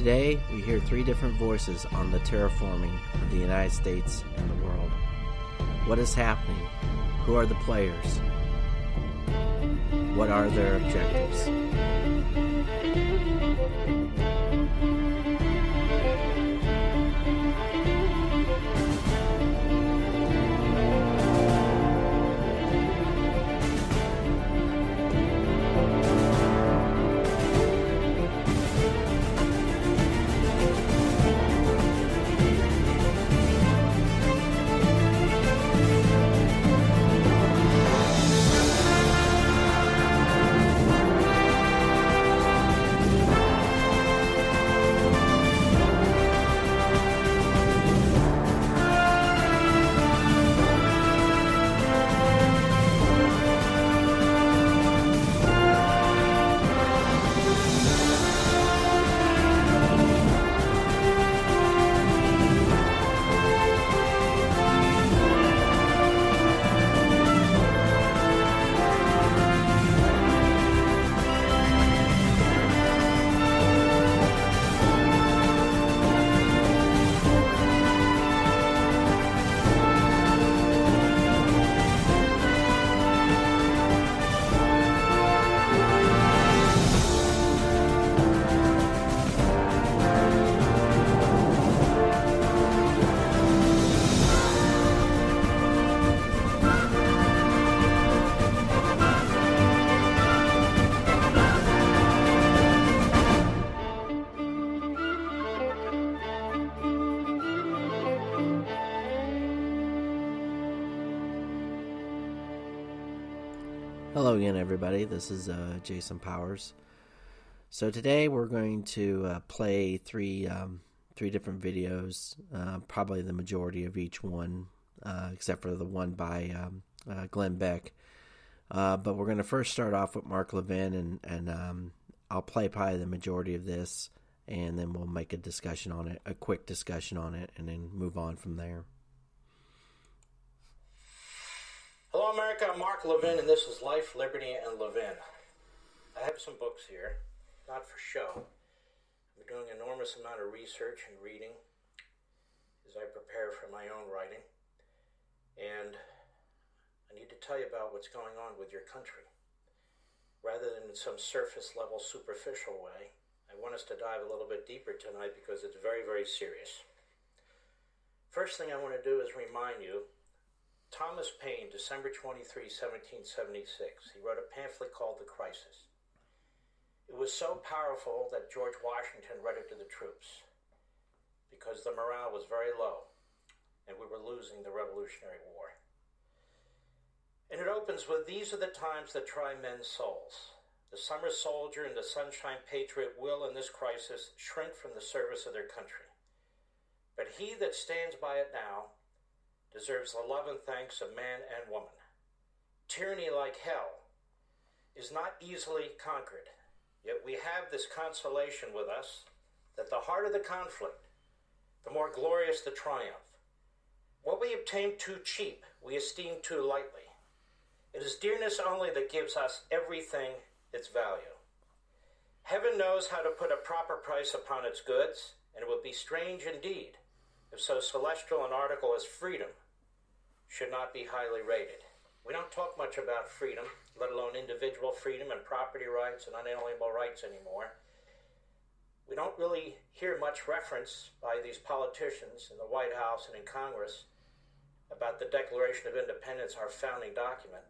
Today, we hear three different voices on the terraforming of the United States and the world. What is happening? Who are the players? What are their objectives? Hello again, everybody. This is uh, Jason Powers. So today we're going to uh, play three um, three different videos. Uh, probably the majority of each one, uh, except for the one by um, uh, Glenn Beck. Uh, but we're going to first start off with Mark Levin, and and um, I'll play probably the majority of this, and then we'll make a discussion on it, a quick discussion on it, and then move on from there. Hello, America. I'm Mark Levin, and this is Life, Liberty, and Levin. I have some books here, not for show. I'm doing an enormous amount of research and reading as I prepare for my own writing. And I need to tell you about what's going on with your country. Rather than in some surface level, superficial way, I want us to dive a little bit deeper tonight because it's very, very serious. First thing I want to do is remind you Thomas Paine, December 23, 1776. He wrote a pamphlet called The Crisis. It was so powerful that George Washington read it to the troops because the morale was very low and we were losing the Revolutionary War. And it opens with These are the times that try men's souls. The summer soldier and the sunshine patriot will, in this crisis, shrink from the service of their country. But he that stands by it now deserves the love and thanks of man and woman. Tyranny like hell is not easily conquered, yet we have this consolation with us that the harder the conflict, the more glorious the triumph. What we obtain too cheap, we esteem too lightly. It is dearness only that gives us everything its value. Heaven knows how to put a proper price upon its goods, and it would be strange indeed if so celestial an article as freedom should not be highly rated. We don't talk much about freedom, let alone individual freedom and property rights and unalienable rights anymore. We don't really hear much reference by these politicians in the White House and in Congress about the Declaration of Independence, our founding document,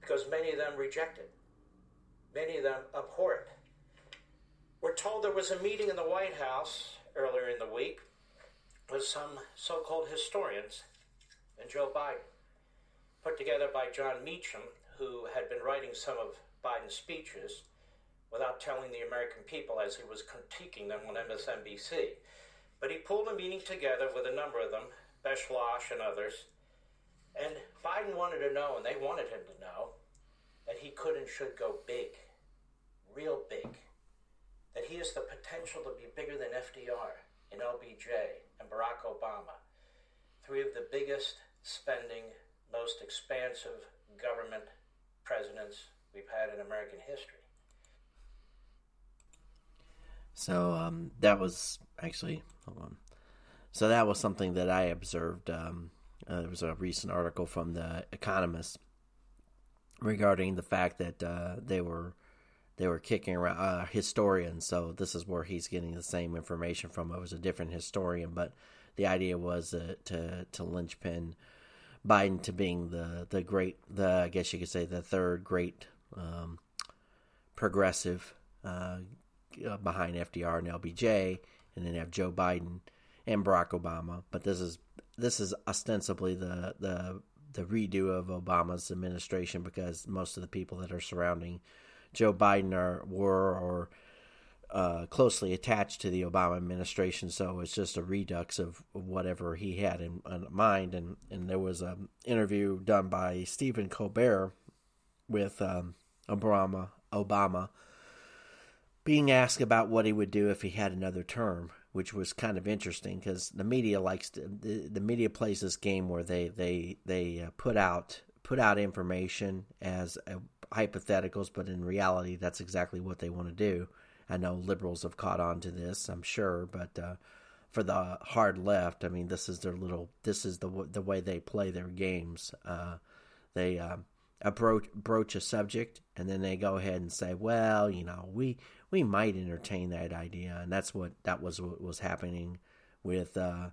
because many of them reject it. Many of them abhor it. We're told there was a meeting in the White House earlier in the week with some so called historians and Joe Biden, put together by Jon Meacham, who had been writing some of Biden's speeches without telling the American people as he was critiquing them on MSNBC. But he pulled a meeting together with a number of them, Beschloss and others, and Biden wanted to know, and they wanted him to know, that he could and should go big, real big, that he has the potential to be bigger than FDR and LBJ and Barack Obama, three of the biggest spending, most expansive government presidents we've had in American history. So um, that was actually hold on. So that was something that I observed. Um, uh, there was a recent article from the Economist regarding the fact that uh, they were they were kicking around uh, historians. So this is where he's getting the same information from. It was a different historian, but the idea was uh, to to linchpin Biden to being the the great the I guess you could say the third great um, progressive uh, uh behind FDR and LBJ, and then have Joe Biden and Barack Obama. But this is this is ostensibly the the the redo of Obama's administration because most of the people that are surrounding Joe Biden are were or uh, closely attached to the Obama administration, so it's just a redux of whatever he had in, in mind. And, and there was an interview done by Stephen Colbert with um, Obama, Obama being asked about what he would do if he had another term, which was kind of interesting because the media likes to, the, the media plays this game where they they they uh, put out put out information as uh, hypotheticals, but in reality, that's exactly what they want to do I know liberals have caught on to this, I'm sure, but uh, for the hard left, I mean, this is their little, this is the the way they play their games. Uh, they uh, approach broach a subject, and then they go ahead and say, "Well, you know, we we might entertain that idea," and that's what that was what was happening with. Uh,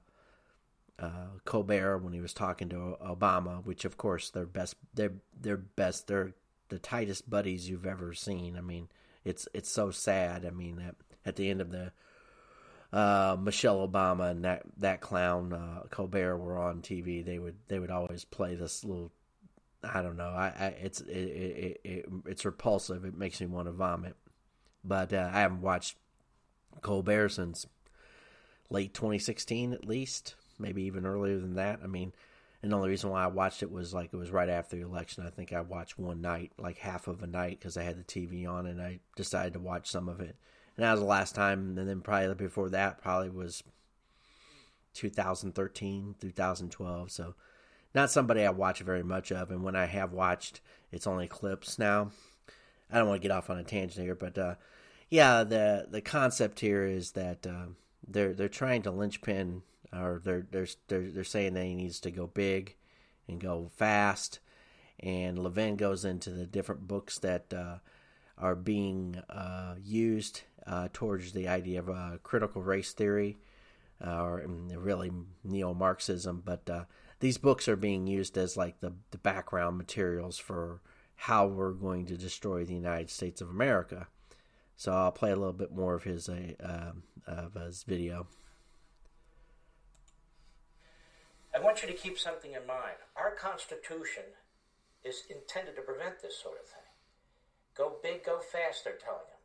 uh, Colbert when he was talking to Obama, which of course they're best, they're they're best, they're the tightest buddies you've ever seen. I mean, it's it's so sad. I mean, at, at the end of the uh, Michelle Obama and that that clown uh, Colbert were on TV, they would they would always play this little. I don't know. I, I it's it, it, it, it's repulsive. It makes me want to vomit. But uh, I haven't watched Colbert since late 2016, at least, maybe even earlier than that. I mean, and the only reason why I watched it was like it was right after the election. I think I watched one night, like half of a night, because I had the TV on, and I decided to watch some of it. And that was the last time. And then probably before that, probably was 2013, 2012. So not somebody I watch very much of. And when I have watched, it's only clips now. I don't want to get off on a tangent here, but uh, yeah, the the concept here is that uh, they're they're trying to linchpin or they're they're they're, they're saying that he needs to go big and go fast. And Levin goes into the different books that uh, are being uh, used uh, towards the idea of uh, critical race theory, uh, or really neo Marxism. But uh, these books are being used as like the, the background materials for how we're going to destroy the United States of America. So I'll play a little bit more of his of his video. I want you to keep something in mind. Our Constitution is intended to prevent this sort of thing. Go big, go fast, they're telling them.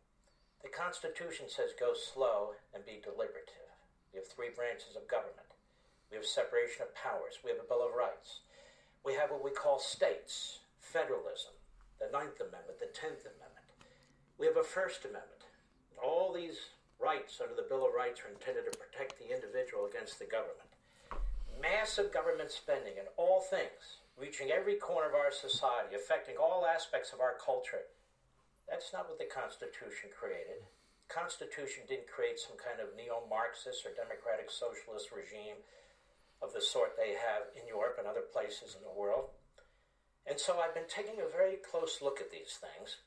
The Constitution says go slow and be deliberative. We have three branches of government. We have separation of powers. We have a Bill of Rights. We have what we call states, federalism, the Ninth Amendment, the Tenth Amendment. We have a First Amendment. All these rights under the Bill of Rights are intended to protect the individual against the government massive government spending in all things, reaching every corner of our society, affecting all aspects of our culture. That's not what the Constitution created. The Constitution didn't create some kind of neo Marxist or democratic socialist regime of the sort they have in Europe and other places in the world. And so I've been taking a very close look at these things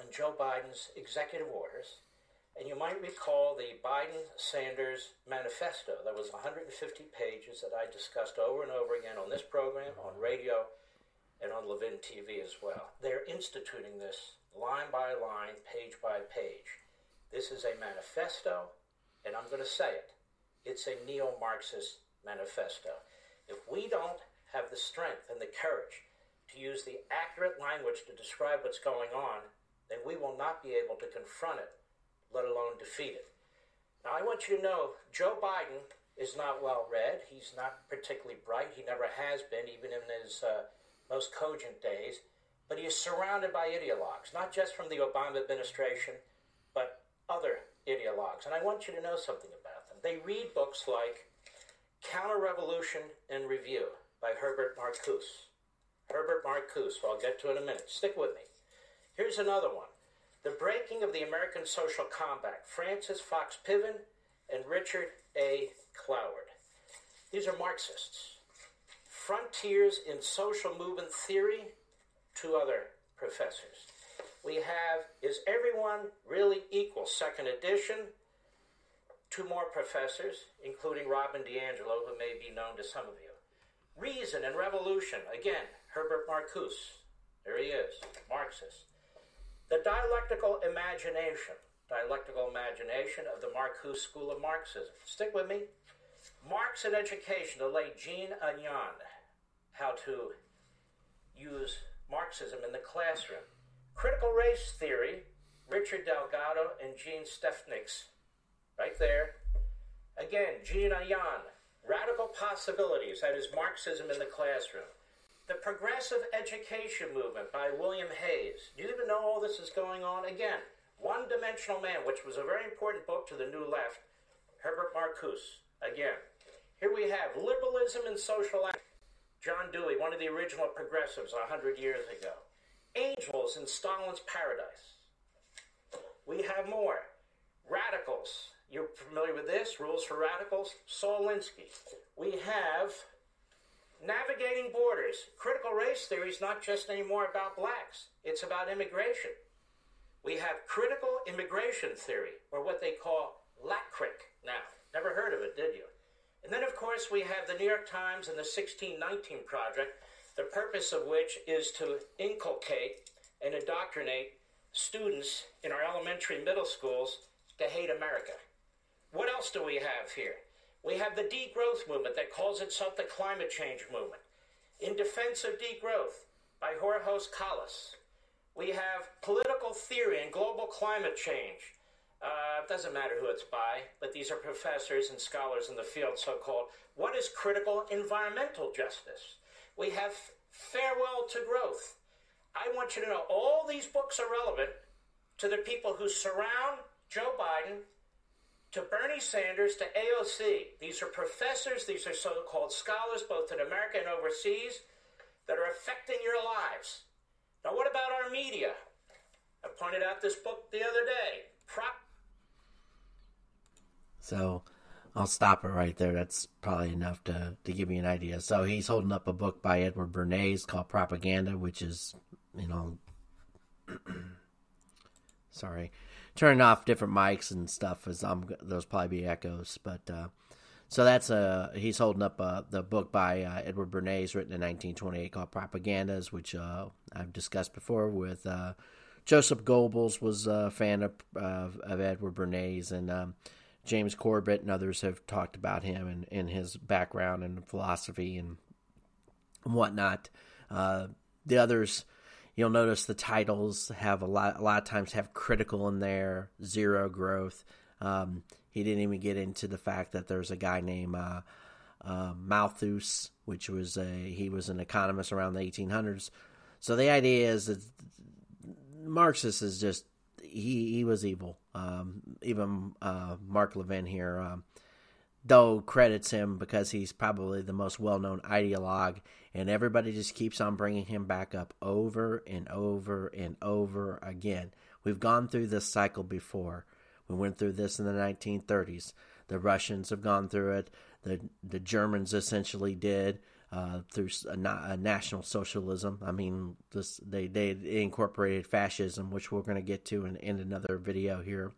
and Joe Biden's executive orders and you might recall the Biden Sanders manifesto. That was 150 pages that I discussed over and over again on this program, on radio, and on Levin TV as well. They're instituting this line by line, page by page. This is a manifesto, and I'm going to say it. It's a neo Marxist manifesto. If we don't have the strength and the courage to use the accurate language to describe what's going on, then we will not be able to confront it let alone defeat it. Now, I want you to know Joe Biden is not well read. He's not particularly bright. He never has been, even in his uh, most cogent days. But he is surrounded by ideologues, not just from the Obama administration, but other ideologues. And I want you to know something about them. They read books like Counter Revolution in Review by Herbert Marcuse. Herbert Marcuse, who I'll get to in a minute. Stick with me. Here's another one The Breaking of the American Social Compact, Frances Fox Piven and Richard A. Cloward. These are Marxists. Frontiers in Social Movement Theory, two other professors. We have Is Everyone Really Equal? Second edition, two more professors, including Robin DiAngelo, who may be known to some of you. Reason and Revolution, again, Herbert Marcuse. There he is, Marxist. The Dialectical Imagination, Dialectical Imagination of the Marcuse School of Marxism. Stick with me. Marx in Education, the late Jean Anyon, how to use Marxism in the classroom. Critical Race Theory, Richard Delgado and Jean Stefancic, right there. Again, Jean Anyon, Radical Possibilities, that is Marxism in the classroom. The Progressive Education Movement by William Hayes. Do you even know all this is going on? Again, One Dimensional Man, which was a very important book to the New Left, Herbert Marcuse. Again, here we have Liberalism and Social Action. John Dewey, one of the original progressives a hundred years ago. Angels in Stalin's Paradise. We have more. Radicals. You're familiar with this? Rules for Radicals? Saul Alinsky. We have Navigating Borders. Critical race theory is not just anymore about blacks, it's about immigration. We have critical immigration theory, or what they call LatCrit now. Never heard of it, did you? And then, of course, we have the New York Times and the 1619 Project, the purpose of which is to inculcate and indoctrinate students in our elementary middle schools to hate America. What else do we have here? We have the degrowth movement that calls itself the climate change movement. In Defense of Degrowth by Jorge Kallis. We have political theory and global climate change uh, doesn't matter who it's by, but these are professors and scholars in the field, so called. What is critical environmental justice? We have Farewell to Growth. I want you to know all these books are relevant to the people who surround Joe Biden, to Bernie Sanders, to AOC. These are professors, these are so called scholars, both in America and overseas, that are affecting your lives. Now, what about our media? I pointed out this book the other day. So I'll stop it right there. That's probably enough to, to give you an idea. So he's holding up a book by Edward Bernays called Propaganda, which is, you know, sorry, turning off different mics and stuff as I'm those probably be echoes. But uh, so that's a he's holding up uh, the book by uh, Edward Bernays written in 1928 called Propagandas, which uh, I've discussed before with uh, Joseph Goebbels was a fan of, of Edward Bernays and. Um, James Corbett and others have talked about him and, and his background and philosophy and whatnot. Uh, the others, you'll notice the titles have a lot. A lot of times have critical in there, zero growth. Um, he didn't even get into the fact that there's a guy named uh, uh, Malthus, which was a he was an economist around the 1800s. So the idea is that Marxist is just he he was evil. Um, even uh, Mark Levin here, um, though credits him because he's probably the most well known ideologue, and everybody just keeps on bringing him back up over and over and over again. We've gone through this cycle before. We went through this in the 1930s. The Russians have gone through it. The the Germans essentially did uh, through a, a, national socialism. I mean, this they they incorporated fascism, which we're going to get to in, in another video here.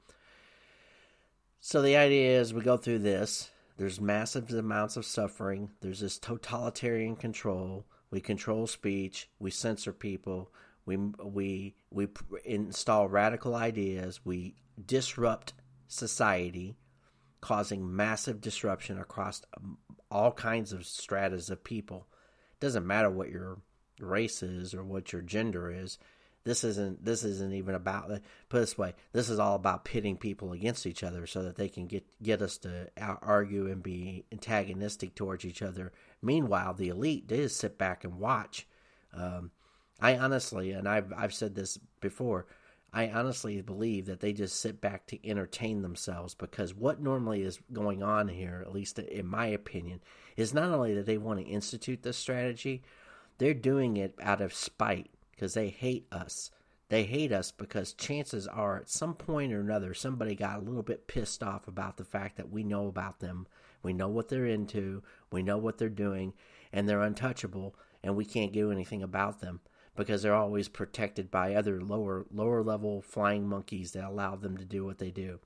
So the idea is we go through this. There's massive amounts of suffering. There's this totalitarian control. We control speech. We censor people. We we we install radical ideas. We disrupt society, causing massive disruption across um, all kinds of stratas of people. It doesn't matter what your race is or what your gender is. This isn't this isn't even about put this way. This is all about pitting people against each other so that they can get get us to argue and be antagonistic towards each other. Meanwhile, the elite they just sit back and watch. Um, I honestly, and I've I've said this before. I honestly believe that they just sit back to entertain themselves because what normally is going on here, at least in my opinion, is not only that they want to institute this strategy, they're doing it out of spite because they hate us. They hate us because chances are at some point or another somebody got a little bit pissed off about the fact that we know about them. We know what they're into, we know what they're doing, and they're untouchable and we can't do anything about them because they're always protected by other lower lower level flying monkeys that allow them to do what they do.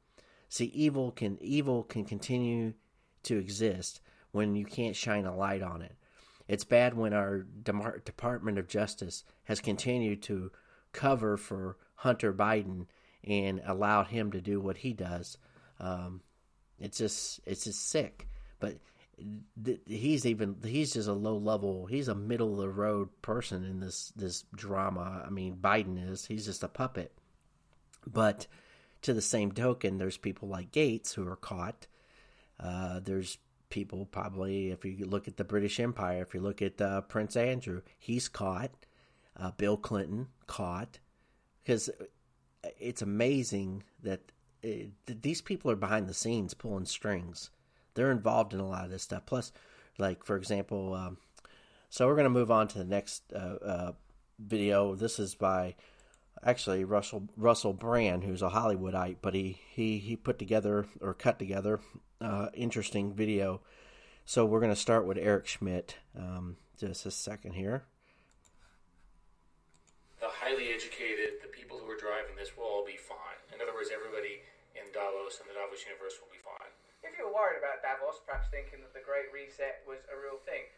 See, evil can evil can continue to exist when you can't shine a light on it. It's bad when our Department of Justice has continued to cover for Hunter Biden and allowed him to do what he does. Um, it's just it's just sick. But th- he's even he's just a low level. He's a middle of the road person in this this drama. I mean, Biden is. He's just a puppet. But to the same token, there's people like Gates who are caught. Uh, there's people probably if you look at the British Empire, if you look at uh, Prince Andrew, he's caught. Uh, Bill Clinton caught because it's amazing that it, uh, these people are behind the scenes pulling strings they're involved in a lot of this stuff. Plus, like for example, um, so we're going to move on to the next uh, uh, video. This is by actually Russell Russell Brand, who's a Hollywoodite, but he he he put together or cut together uh, interesting video. So we're going to start with Eric Schmidt. Um, just a second here. The highly educated, the people who are driving this will all be fine. In other words, everybody in Davos and the Davos universe will be fine if you were worried about Davos, perhaps thinking that the Great Reset was a real thing, then it's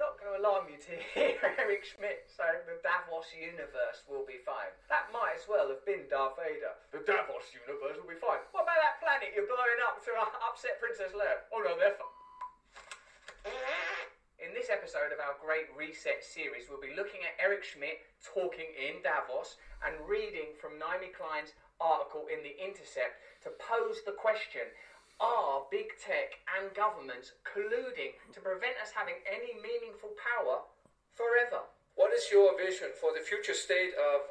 not going to alarm you to hear Eric Schmidt saying the Davos universe will be fine. That might as well have been Darth Vader. The Davos universe will be fine. What about that planet you're blowing up to upset Princess Leia? Oh no, they're fine. In this episode of our Great Reset series, we'll be looking at Eric Schmidt talking in Davos and reading from Naomi Klein's article in The Intercept to pose the question are big tech and governments colluding to prevent us having any meaningful power forever? What is your vision for the future state of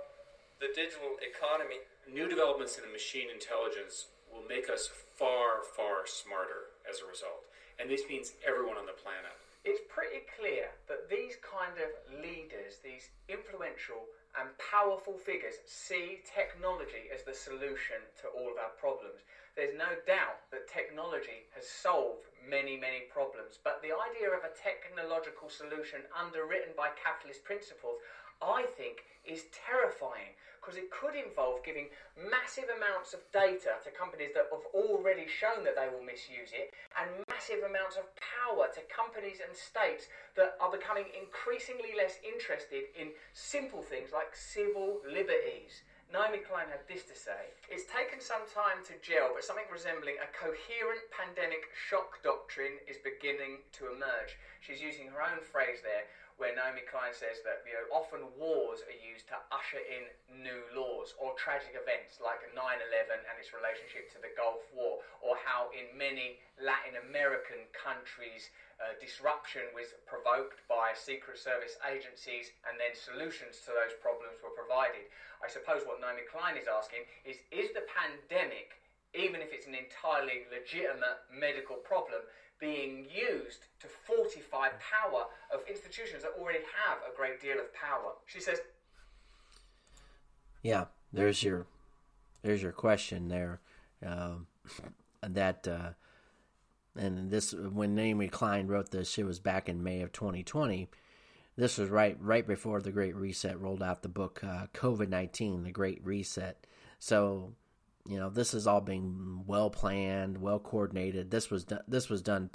the digital economy? New developments in machine intelligence will make us far, far smarter as a result. And this means everyone on the planet. It's pretty clear that these kind of leaders, these influential and powerful figures, see technology as the solution to all of our problems. There's no doubt that technology has solved many, many problems, but the idea of a technological solution underwritten by capitalist principles, I think, is terrifying because it could involve giving massive amounts of data to companies that have already shown that they will misuse it, and massive amounts of power to companies and states that are becoming increasingly less interested in simple things like civil liberties. Naomi Klein had this to say It's taken some time to gel, but something resembling a coherent pandemic shock doctrine is beginning to emerge. She's using her own phrase there, where Naomi Klein says that you know, often wars are used to usher in new laws or tragic events like 9 11 and its relationship to the Gulf War, or how in many Latin American countries uh, disruption was provoked by Secret Service agencies and then solutions to those problems were provided. I suppose what Naomi Klein is asking is is the pandemic, even if it's an entirely legitimate medical problem, being used to fortify power of institutions that already have a great deal of power? She says. Yeah, there's your there's your question there. Um, that uh, and this when Naomi Klein wrote this, it was back in May of 2020. This was right right before the Great Reset rolled out the book uh, COVID 19, the Great Reset. So, you know, this is all being well planned, well coordinated. This was done, this was done.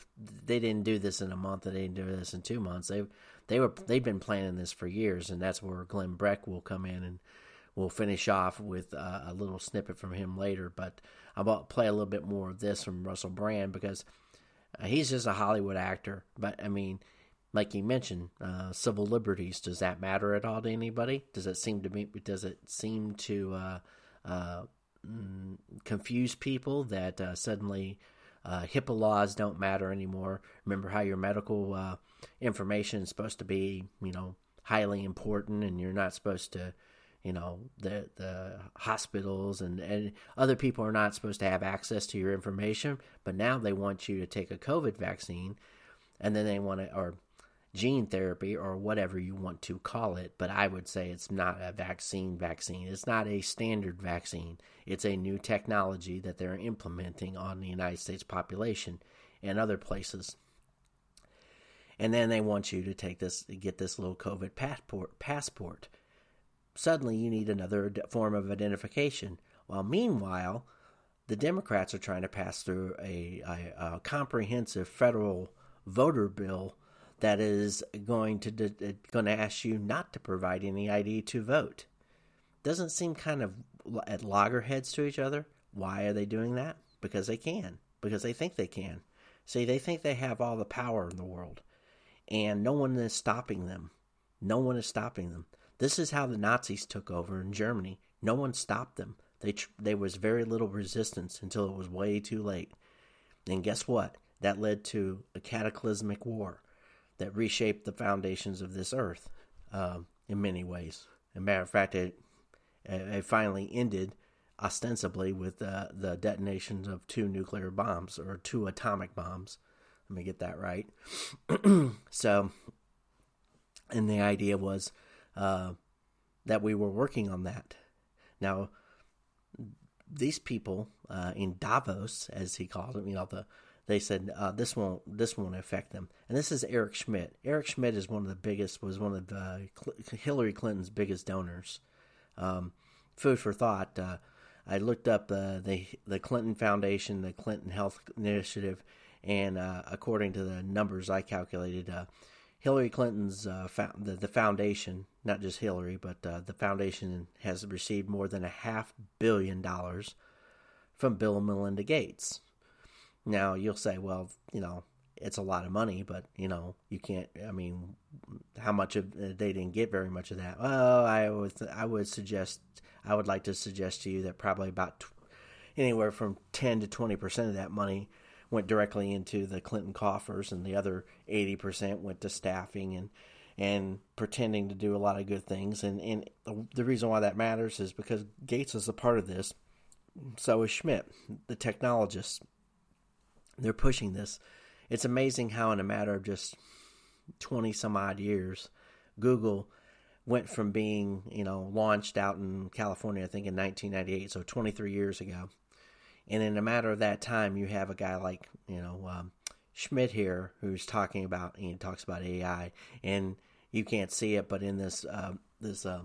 They didn't do this in a month. They didn't do this in two months. They they were they've been planning this for years, and that's where Glenn Beck will come in and we'll finish off with uh, a little snippet from him later. But I'll play a little bit more of this from Russell Brand because uh, he's just a Hollywood actor, but I mean, like you mentioned, uh, civil liberties. Does that matter at all to anybody? Does it seem to be? Does it seem to uh, uh, mm, confuse people that uh, suddenly uh, HIPAA laws don't matter anymore? Remember how your medical information is supposed to be, you know, highly important, and you're not supposed to you know the the hospitals and, and other people are not supposed to have access to your information but now they want you to take a covid vaccine and then they want to or gene therapy or whatever you want to call it, but I would say it's not a vaccine vaccine. It's not a standard vaccine. It's a new technology that they're implementing on the United States population and other places. And then they want you to take this get this little COVID passport passport. Suddenly you need another form of identification. While meanwhile, the Democrats are trying to pass through a, a, a comprehensive federal voter bill that is going to going to ask you not to provide any ID to vote. Doesn't seem kind of at loggerheads to each other. Why are they doing that? Because they can. Because they think they can. See, they think they have all the power in the world, and no one is stopping them. No one is stopping them. This is how the Nazis took over in Germany. No one stopped them. They tr- there was very little resistance until it was way too late. And guess what? That led to a cataclysmic war that reshaped the foundations of this earth um, in many ways. As a matter of fact, it, it finally ended ostensibly with uh, the detonations of two nuclear bombs or two atomic bombs. Let me get that right. so, and the idea was uh, that we were working on that. Now, these people uh, in Davos, as he called it, you know, the they said uh, this won't this won't affect them. And this is Eric Schmidt. Eric Schmidt is one of the biggest was one of uh, Hillary Clinton's biggest donors. Um, food for thought. Uh, I looked up uh, the the Clinton Foundation, the Clinton Health Initiative, and uh, according to the numbers I calculated, uh, Hillary Clinton's the, the foundation, not just Hillary, but the foundation has received more than a half billion dollars from Bill and Melinda Gates. Now you'll say, well, you know, it's a lot of money, but you know, you can't. I mean, how much of uh, they didn't get very much of that. Well, I would I would suggest I would like to suggest to you that probably about t- anywhere from ten to twenty percent of that money went directly into the Clinton coffers, and the other eighty percent went to staffing and and pretending to do a lot of good things. And and the reason why that matters is because Gates is a part of this. So is Schmidt, the technologist they're pushing this. It's amazing how, in a matter of just 20 some odd years, Google went from being, you know, launched out in California, I think in 1998, so 23 years ago. And in a matter of that time, you have a guy like, you know, um, Schmidt here who's talking about, he talks about AI, and you can't see it, but in this uh, this uh,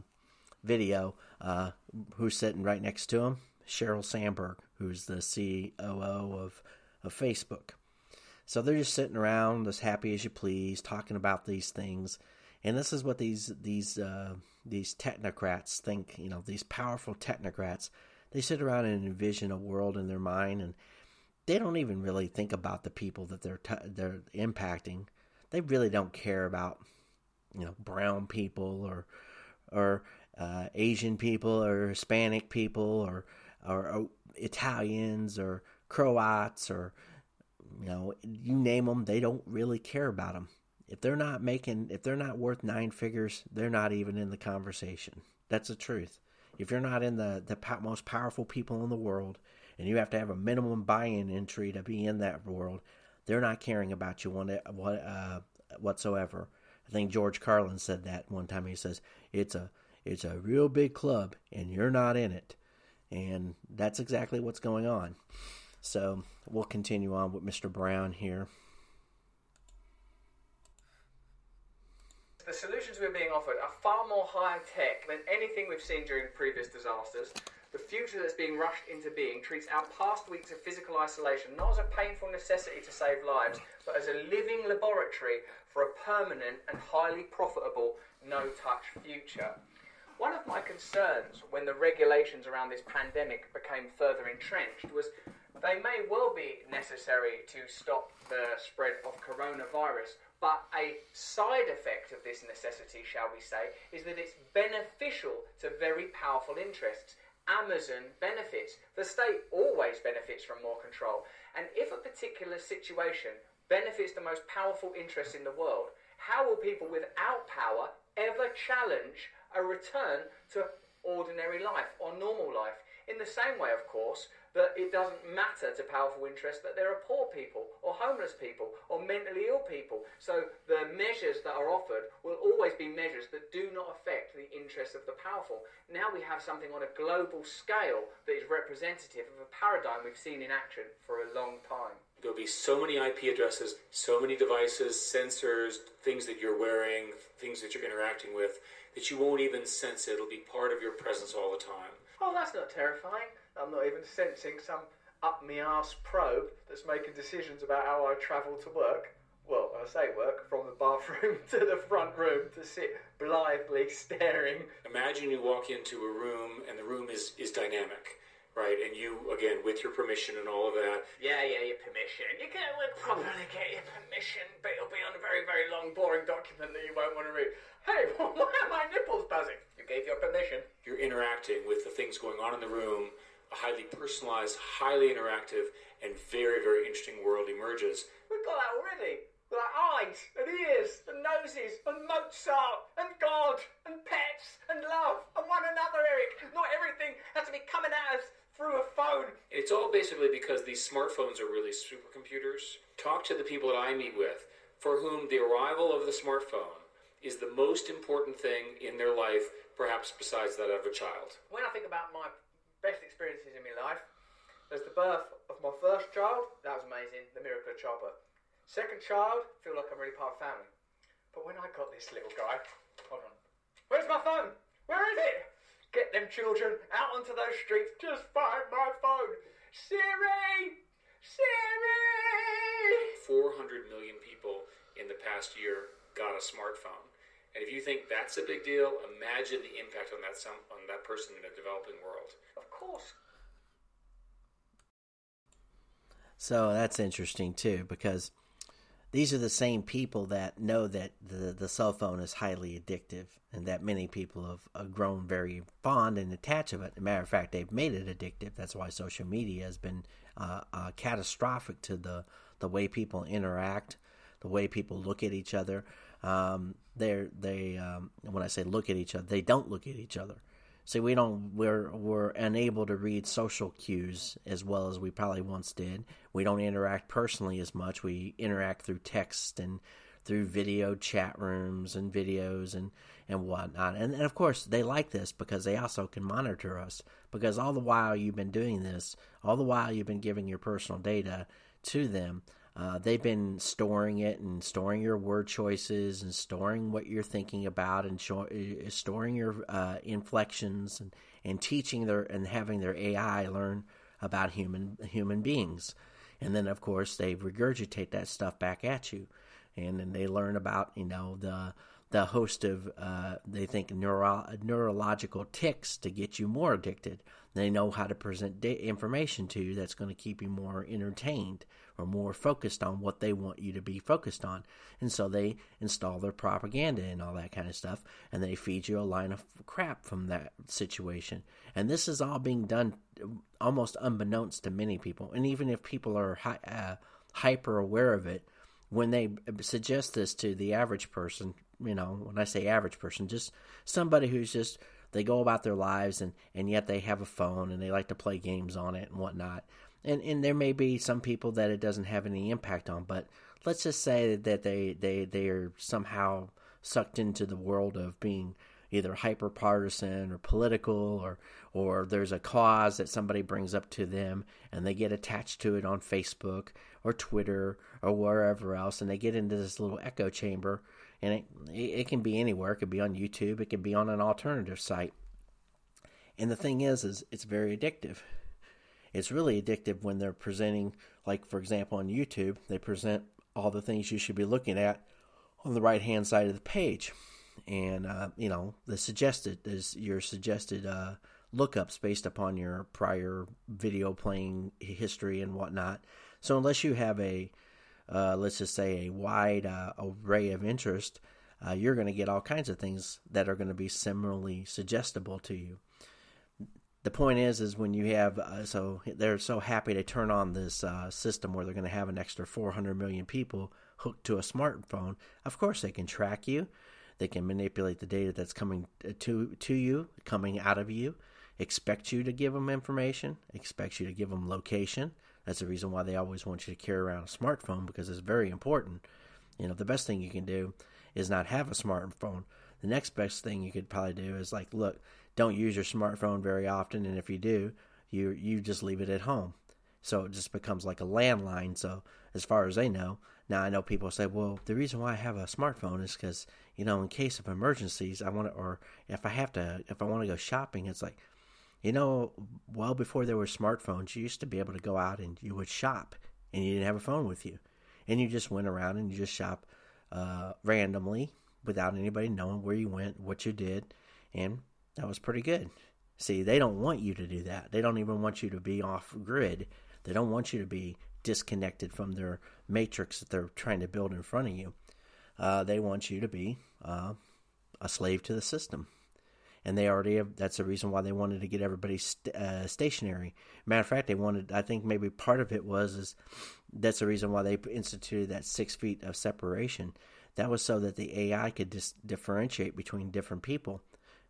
video, uh, who's sitting right next to him? Sheryl Sandberg, who's the COO of of Facebook. So they're just sitting around as happy as you please, talking about these things. And this is what these these uh, these technocrats think. You know, these powerful technocrats. They sit around and envision a world in their mind, and they don't even really think about the people that they're t- they're impacting. They really don't care about you know brown people or or uh, Asian people or Hispanic people or, or, or Italians or Croats or you know you name them, they don't really care about them. If they're not making, if they're not worth nine figures, they're not even in the conversation. That's the truth. If you're not in the the most powerful people in the world, and you have to have a minimum buy-in entry to be in that world, they're not caring about you one what uh, whatsoever. I think George Carlin said that one time. He says it's a it's a real big club, and you're not in it, and that's exactly what's going on. So we'll continue on with Mr. Brand here. The solutions we're being offered are far more high tech than anything we've seen during previous disasters. The future that's being rushed into being treats our past weeks of physical isolation not as a painful necessity to save lives, but as a living laboratory for a permanent and highly profitable no touch future. One of my concerns when the regulations around this pandemic became further entrenched was they may well be necessary to stop the spread of coronavirus, but a side effect of this necessity, shall we say, is that it's beneficial to very powerful interests. Amazon benefits. The state always benefits from more control. And if a particular situation benefits the most powerful interests in the world, how will people without power ever challenge a return to ordinary life or normal life? In the same way, of course, that it doesn't matter to powerful interests that there are poor people or homeless people or mentally ill people. So the measures that are offered will always be measures that do not affect the interests of the powerful. Now we have something on a global scale that is representative of a paradigm we've seen in action for a long time. There'll be so many IP addresses, so many devices, sensors, things that you're wearing, things that you're interacting with, that you won't even sense it. It'll be part of your presence all the time. Oh, that's not terrifying. I'm not even sensing some up me ass probe that's making decisions about how I travel to work. Well, I say work from the bathroom to the front room to sit blithely staring. Imagine you walk into a room and the room is, is dynamic, right? And you, again, with your permission and all of that. Yeah, yeah, your permission. You can we'll probably get your permission, but it'll be on a very, very long, boring document that you won't want to read. Hey, why are my nipples buzzing? You gave your permission. You're interacting with the things going on in the room a highly personalized, highly interactive, and very, very interesting world emerges. We've got that already. Like eyes and ears and noses and Mozart and God and pets and love and one another, Eric. Not everything has to be coming at us through a phone. It's all basically because these smartphones are really supercomputers. Talk to the people that I meet with for whom the arrival of the smartphone is the most important thing in their life, perhaps besides that of a child. When I think about my best experiences in my life. There's the birth of my first child, that was amazing, the miracle of childbirth. Second child, feel like I'm really part of family. But when I got this little guy, hold on, where's my phone? Where is it? Get them children out onto those streets, just find my phone. Siri! Siri! 400 million people in the past year got a smartphone. And if you think that's a big deal, imagine the impact on that some, on that person in a developing world. Of course. So that's interesting too, because these are the same people that know that the the cell phone is highly addictive, and that many people have, have grown very fond and attached of it. As a matter of fact, they've made it addictive. That's why social media has been uh, uh, catastrophic to the the way people interact, the way people look at each other. Um, they they um, when I say look at each other, they don't look at each other. See, we don't we're we're unable to read social cues as well as we probably once did. We don't interact personally as much. We interact through text and through video chat rooms and videos and and whatnot. And, and of course, they like this because they also can monitor us. Because all the while you've been doing this, all the while you've been giving your personal data to them, uh, they've been storing it and storing your word choices and storing what you're thinking about and show, uh, storing your uh, inflections and, and teaching their and having their AI learn about human human beings. And then, of course, they regurgitate that stuff back at you, and then they learn about you know the the host of uh, they think neuro- neurological ticks to get you more addicted. They know how to present da- information to you that's going to keep you more entertained or more focused on what they want you to be focused on. And so they install their propaganda and all that kind of stuff, and they feed you a line of crap from that situation. And this is all being done almost unbeknownst to many people. And even if people are hi- uh, hyper aware of it, when they suggest this to the average person, you know, when I say average person, just somebody who's just they go about their lives and and yet they have a phone and they like to play games on it and whatnot and and there may be some people that it doesn't have any impact on, but let's just say that they they they are somehow sucked into the world of being either hyper partisan or political or or there's a cause that somebody brings up to them and they get attached to it on Facebook or Twitter or wherever else and they get into this little echo chamber and it it can be anywhere. It could be on YouTube. It could be on an alternative site. And the thing is is it's very addictive it's really addictive when they're presenting, like for example on YouTube, they present all the things you should be looking at on the right hand side of the page, and uh, you know the suggested is your suggested uh, lookups based upon your prior video playing history and whatnot. So unless you have a uh, let's just say a wide uh, array of interest, uh, you're going to get all kinds of things that are going to be similarly suggestible to you the point is is when you have uh, so they're so happy to turn on this uh, system where they're going to have an extra 400 million people hooked to a smartphone of course they can track you they can manipulate the data that's coming uh, to to you coming out of you expect you to give them information, expect you to give them location. That's the reason why they always want you to carry around a smartphone because it's very important. You know, the best thing you can do is not have a smartphone. The next best thing you could probably do is like, look, don't use your smartphone very often, and if you do, you you just leave it at home. So it just becomes like a landline. So as far as they know, now I know people say, well, the reason why I have a smartphone is because you know, in case of emergencies, I want to, or if I have to, if I want to go shopping, it's like, you know, well before there were smartphones, you used to be able to go out and you would shop, and you didn't have a phone with you, and you just went around and you just shop uh, randomly without anybody knowing where you went, what you did, and that was pretty good. See, they don't want you to do that. They don't even want you to be off grid. They don't want you to be disconnected from their matrix that they're trying to build in front of you. Uh, they want you to be uh, a slave to the system. And they already have, that's the reason why they wanted to get everybody st- uh, stationary. Matter of fact, they wanted, I think maybe part of it was, is that's the reason why they instituted that six feet of separation. That was so that the AI could dis- differentiate between different people.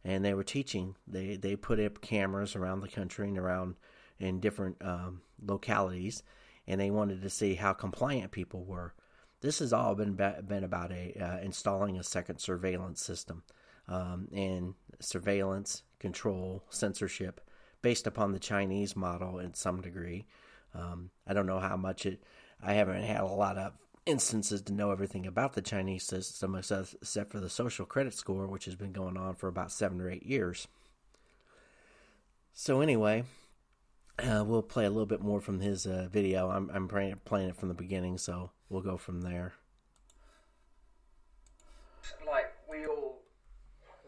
And they were teaching, they, they put up cameras around the country and around in different um, localities, and they wanted to see how compliant people were. This has all been been about a uh, installing a second surveillance system um, and surveillance, control, censorship, based upon the Chinese model in some degree. Um, I don't know how much it. I haven't had a lot of instances to know everything about the Chinese system except for the social credit score, which has been going on for about seven or eight years. So anyway, uh, we'll play a little bit more from his uh, video. I'm, I'm playing, playing it from the beginning, so we'll go from there. Like, we all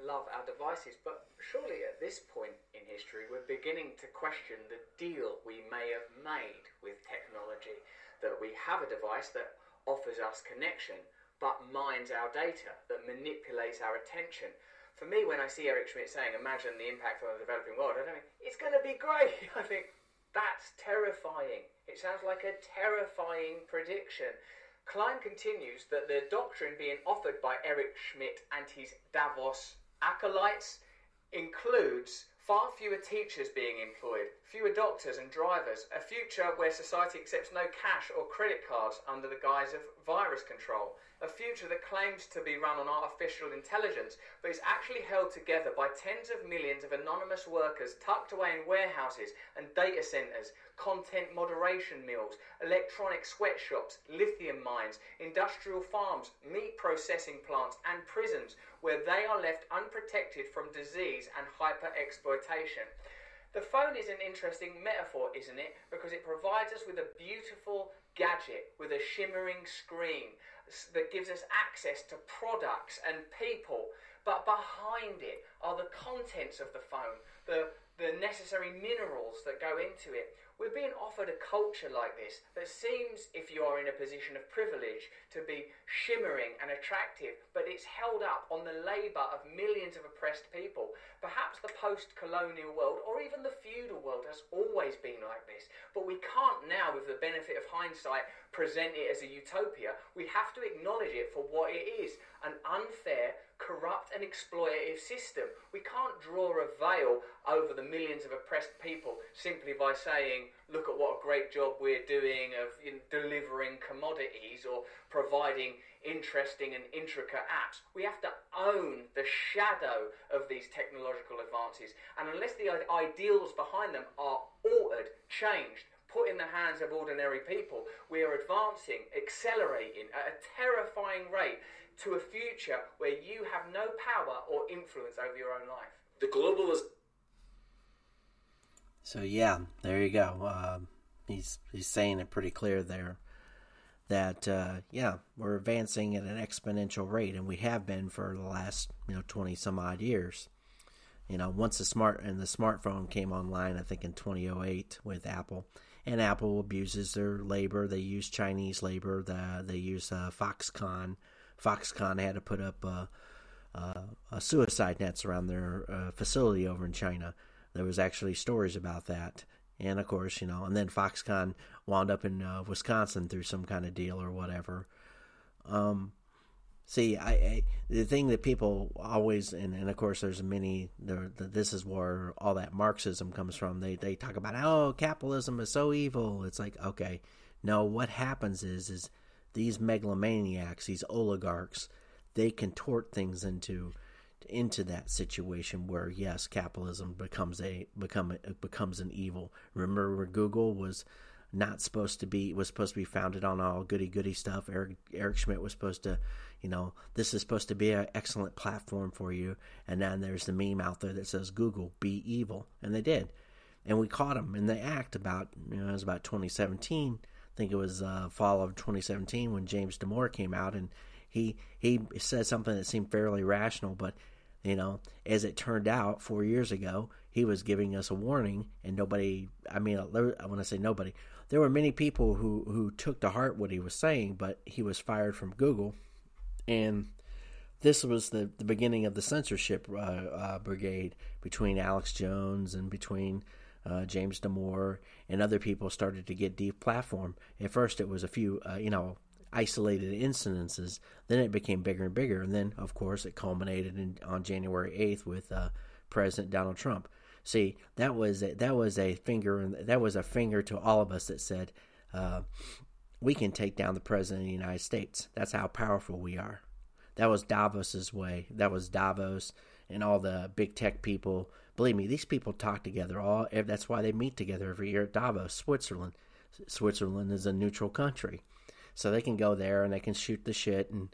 love our devices, but surely at this point in history, we're beginning to question the deal we may have made with technology. That we have a device that offers us connection, but mines our data, that manipulates our attention. For me, when I see Eric Schmidt saying, imagine the impact on the developing world, I don't think, it's going to be great. I think, that's terrifying. It sounds like a terrifying prediction. Klein continues that the doctrine being offered by Eric Schmidt and his Davos acolytes includes far fewer teachers being employed, fewer doctors and drivers, a future where society accepts no cash or credit cards under the guise of virus control, a future that claims to be run on artificial intelligence, but is actually held together by tens of millions of anonymous workers tucked away in warehouses and data centers, content moderation mills, electronic sweatshops, lithium mines, industrial farms, meat processing plants, and prisons, where they are left unprotected from disease and hyper exploitation. The phone is an interesting metaphor, isn't it? Because it provides us with a beautiful gadget with a shimmering screen that gives us access to products and people. But behind it are the contents of the phone, the, the necessary minerals that go into it. We're being offered a culture like this that seems, if you are in a position of privilege, to be shimmering and attractive, but it's held up on the labour of millions of oppressed people. Perhaps the post colonial world, or even the feudal world, has always been like this, but we can't now, with the benefit of hindsight, present it as a utopia. We have to acknowledge it for what it is an unfair, corrupt, and exploitative system. We can't draw a veil over the millions of oppressed people simply by saying, look at what a great job we're doing of in delivering commodities or providing interesting and intricate apps. We have to own the shadow of these technological advances. And unless the ideals behind them are altered, changed, put in the hands of ordinary people, we are advancing, accelerating at a terrifying rate to a future where you have no power or influence over your own life. The globalist. So yeah, there you go. Uh, he's he's saying it pretty clear there that uh, yeah we're advancing at an exponential rate, and we have been for the last you know twenty some odd years. You know, once the smart and the smartphone came online, I think in 2008 with Apple, and Apple abuses their labor. They use Chinese labor. The, they use uh, Foxconn Foxconn had to put up uh, suicide nets around their uh, facility over in China. There was actually stories about that, and of course, you know, and then Foxconn wound up in uh, Wisconsin through some kind of deal or whatever. Um, See, I, I, the thing that people always and, and of course there's many the, the, this is where all that Marxism comes from. They they talk about oh capitalism is so evil. It's like okay, no. What happens is is these megalomaniacs, these oligarchs, they contort things into into that situation where yes, capitalism becomes a become becomes an evil. Remember where Google was not supposed to be was supposed to be founded on all goody goody stuff. Eric Eric Schmidt was supposed to, you know, this is supposed to be an excellent platform for you. And then there's the meme out there that says Google be evil, and they did, and we caught them in the act about you know it was about 2017. I think it was uh, fall of 2017 when James Damore came out and he he said something that seemed fairly rational, but you know, as it turned out, four years ago, he was giving us a warning, and nobody. I mean, I want to say nobody there were many people who, who took to heart what he was saying, but he was fired from Google. And this was the, the beginning of the censorship uh, uh, brigade between Alex Jones and between uh, James Damore and other people started to get deplatformed. At first, it was a few, uh, you know, isolated incidences. Then it became bigger and bigger, and then, of course, it culminated in, on January eighth with uh, President Donald Trump. See, that was a, that was a finger, and that was a finger to all of us that said, uh, "We can take down the president of the United States. That's how powerful we are." That was Davos's way. That was Davos and all the big tech people. Believe me, these people talk together. All that's why they meet together every year at Davos, Switzerland. Switzerland is a neutral country, so they can go there and they can shoot the shit and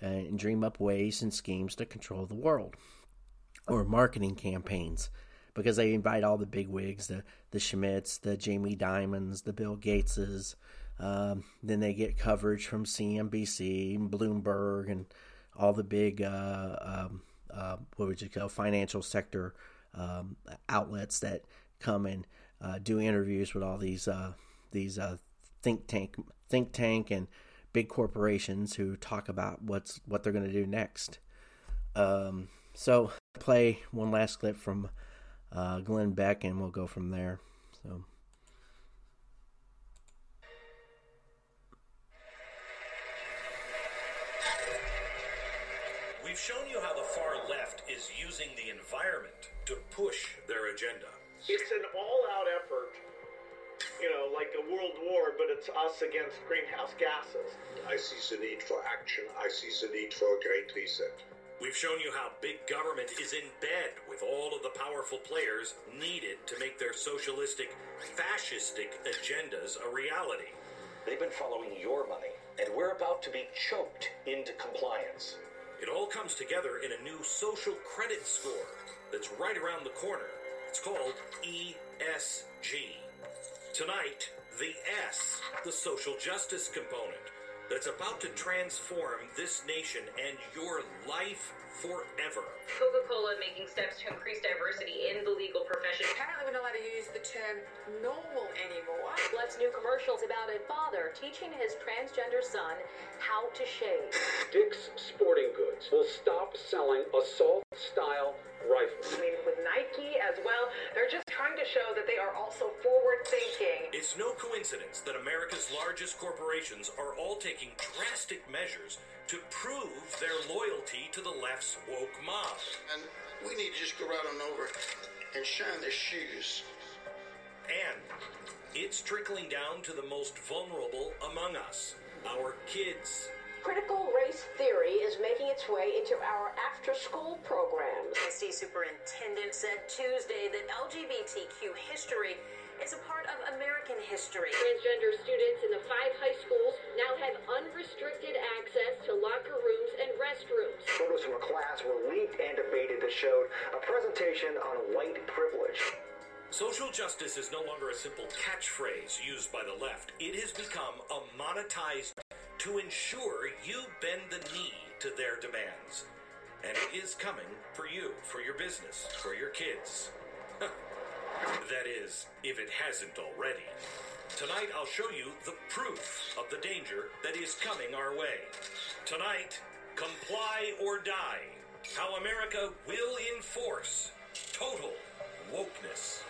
and dream up ways and schemes to control the world or marketing campaigns because they invite all the big wigs, the the Schmidts, the Jamie Dimons, the Bill Gateses. Um, then they get coverage from CNBC, and Bloomberg, and all the big uh, um, uh, what would you call financial sector um, outlets that come and uh, do interviews with all these uh, these uh, think tank think tank and big corporations who talk about what's what they're going to do next. Um, so play one last clip from uh, Glenn Beck, and we'll go from there. So. We've shown you how the far left is using the environment to push their agenda. It's an all out effort, you know, like a world war, but it's us against greenhouse gases. I see the need for action. I see the need for a great reset. We've shown you how big government is in bed with all of the powerful players needed to make their socialistic, fascistic agendas a reality. They've been following your money, and we're about to be choked into compliance. It all comes together in a new social credit score that's right around the corner. It's called ESG. Tonight, the S, the social justice component that's about to transform this nation and your life forever. Coca-Cola making steps to increase diversity in the legal profession. Apparently we're not allowed to use the term normal anymore. Let's new commercials about a father teaching his transgender son how to shave. Dick's Sporting Goods will stop selling assault-style rifles. I mean, with Nike as well, they're just trying to show that they are also forward thinking. It's no coincidence that America's largest corporations are all taking drastic measures to prove their loyalty to the left's woke mob. And we need to just go right on over and shine their shoes. And it's trickling down to the most vulnerable among us our kids. Critical race theory is making its way into our after school programs. ISD superintendent said Tuesday that LGBTQ history is a part of American history. Transgender students in the five high schools now have unrestricted access to locker rooms and restrooms. Photos from a class were leaked and debated that showed a presentation on white privilege. Social justice is no longer a simple catchphrase used by the left. It has become a monetized to ensure you bend the knee to their demands. And it is coming for you, for your business, for your kids. that is, if it hasn't already. Tonight I'll show you the proof of the danger that is coming our way. Tonight, comply or die. How America will enforce total wokeness.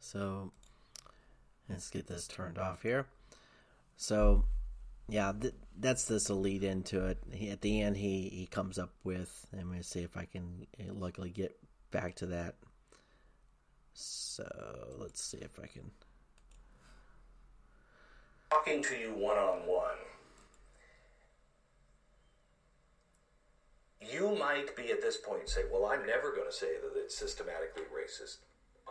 So let's get this turned off here. So yeah, th- that's this lead into it. He, at the end, he he comes up with. I'm to see if I can uh, luckily get back to that. So let's see if I can. Talking to you one on one. You might be at this point say, Well, I'm never going to say that it's systematically racist.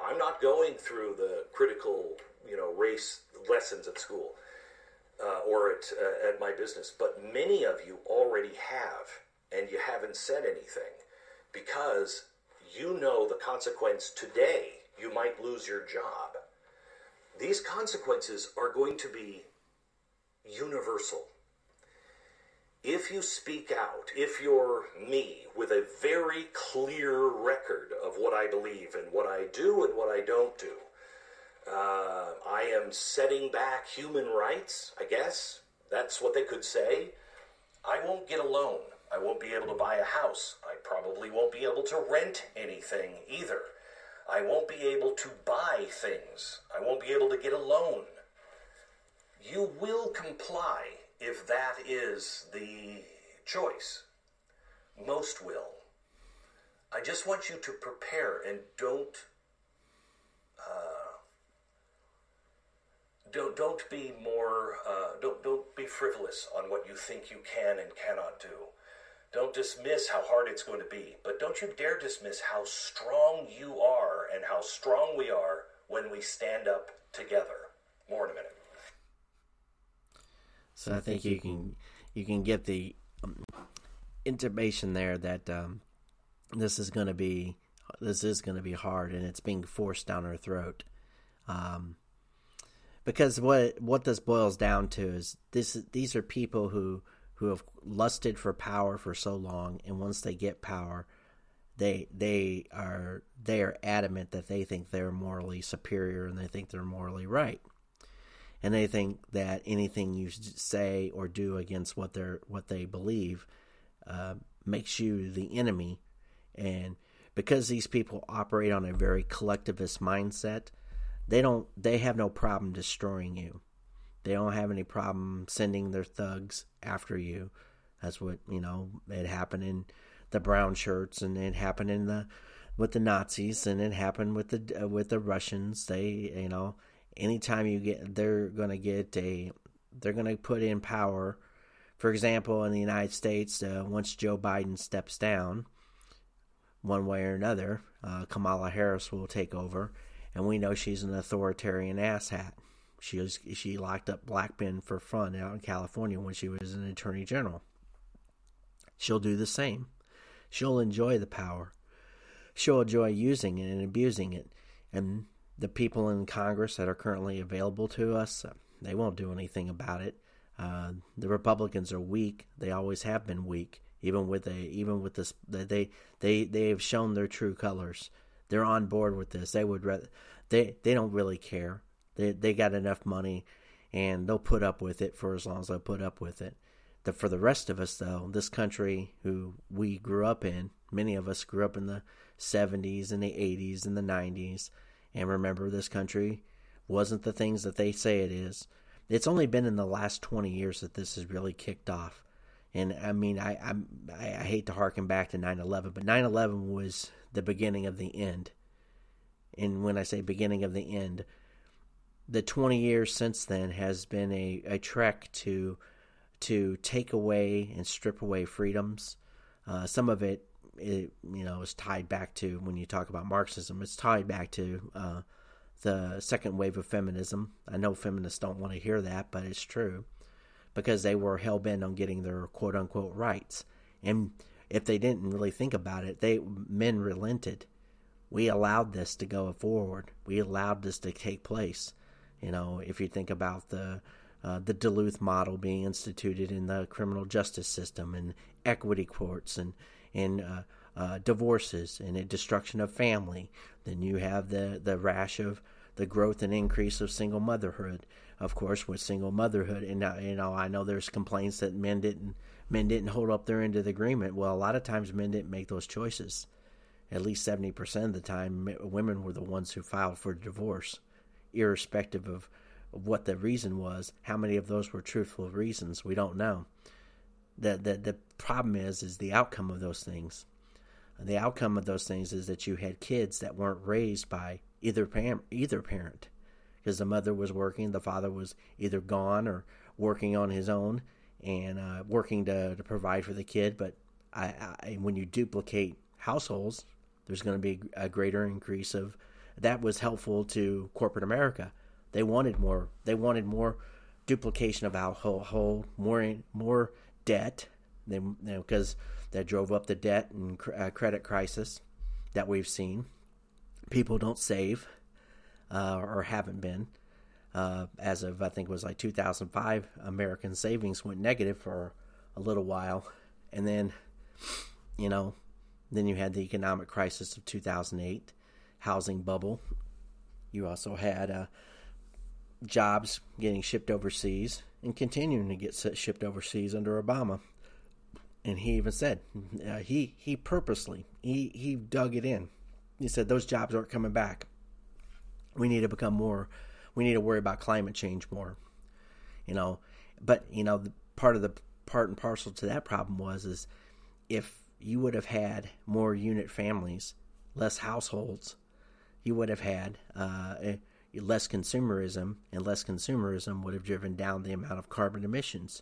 I'm not going through the critical, you know, race lessons at school uh, or at, uh, at my business, but many of you already have, and you haven't said anything because you know the consequence today. You might lose your job. These consequences are going to be universal. If you speak out, if you're me with a very clear record of what I believe and what I do and what I don't do, uh, I am setting back human rights, I guess. That's what they could say. I won't get a loan. I won't be able to buy a house. I probably won't be able to rent anything either. I won't be able to buy things. I won't be able to get a loan. You will comply if that is the choice. Most will. I just want you to prepare and don't uh, don't don't be more uh, don't don't be frivolous on what you think you can and cannot do. Don't dismiss how hard it's going to be, but don't you dare dismiss how strong you are and how strong we are when we stand up together. More in a minute. So I think you can you can get the um, intimation there that um, this is going to be this is going to be hard and it's being forced down our throat. Um, because what what this boils down to is this these are people who who have lusted for power for so long and once they get power they they are they are adamant that they think they're morally superior and they think they're morally right. And they think that anything you say or do against what they're what they believe uh, makes you the enemy. And because these people operate on a very collectivist mindset they don't they have no problem destroying you. They don't have any problem sending their thugs after you. That's what you know it happened in the brown shirts and it happened in the with the nazis and it happened with the uh, with the russians. They you know anytime you get they're going to get a they're going to put in power. For example in the united states uh, once joe biden steps down one way or another uh, kamala harris will take over and we know she's an authoritarian asshat. She was she locked up black men for fun out in California when she was an attorney general. She'll do the same. She'll enjoy the power. She'll enjoy using it and abusing it. And the people in Congress that are currently available to us, they won't do anything about it. Uh, the Republicans are weak. They always have been weak. Even with a even with this, they they they have shown their true colors they're on board with this. They would rather they they don't really care. They they got enough money, and they'll put up with it for as long as they'll put up with it. The, for the rest of us, though, this country who we grew up in, many of us grew up in the 70s and the 80s and the 90s, and remember this country wasn't the things that they say it is. It's only been in the last 20 years that this has really kicked off. And I mean, I, I, I hate to harken back to 9 11, but 9 11 was the beginning of the end. And when I say beginning of the end, the 20 years since then has been a, a trek to to take away and strip away freedoms. Uh, some of it, it, you know, is tied back to when you talk about Marxism. It's tied back to uh, the second wave of feminism. I know feminists don't want to hear that, but it's true because they were hell bent on getting their quote unquote rights. And if they didn't really think about it, they men relented. We allowed this to go forward. We allowed this to take place. You know, if you think about the uh, the Duluth model being instituted in the criminal justice system and equity courts and and uh, uh, divorces and a destruction of family, then you have the the rash of the growth and increase of single motherhood. Of course, with single motherhood, and uh, you know, I know there's complaints that men didn't men didn't hold up their end of the agreement. Well, a lot of times men didn't make those choices. At least 70% of the time, women were the ones who filed for divorce, irrespective of what the reason was. How many of those were truthful reasons? We don't know. The the the problem is is the outcome of those things. The outcome of those things is that you had kids that weren't raised by either either parent, because the mother was working, the father was either gone or working on his own and uh, working to, to provide for the kid. But I, I, when you duplicate households, there's going to be a greater increase of that was helpful to corporate America. They wanted more. They wanted more duplication of household, more more debt. They, you know, because that drove up the debt and uh, credit crisis that we've seen. People don't save, uh, or haven't been. Uh, as of I think it was like 2005, American savings went negative for a little while, and then, you know, then you had the economic crisis of 2008, housing bubble. You also had uh, jobs getting shipped overseas and continuing to get shipped overseas under Obama. And he even said uh, he he purposely he he dug it in. He said those jobs aren't coming back. We need to become more. We need to worry about climate change more. You know, but you know, part of the part and parcel to that problem was is if you would have had more unit families, less households, you would have had uh, less consumerism, and less consumerism would have driven down the amount of carbon emissions.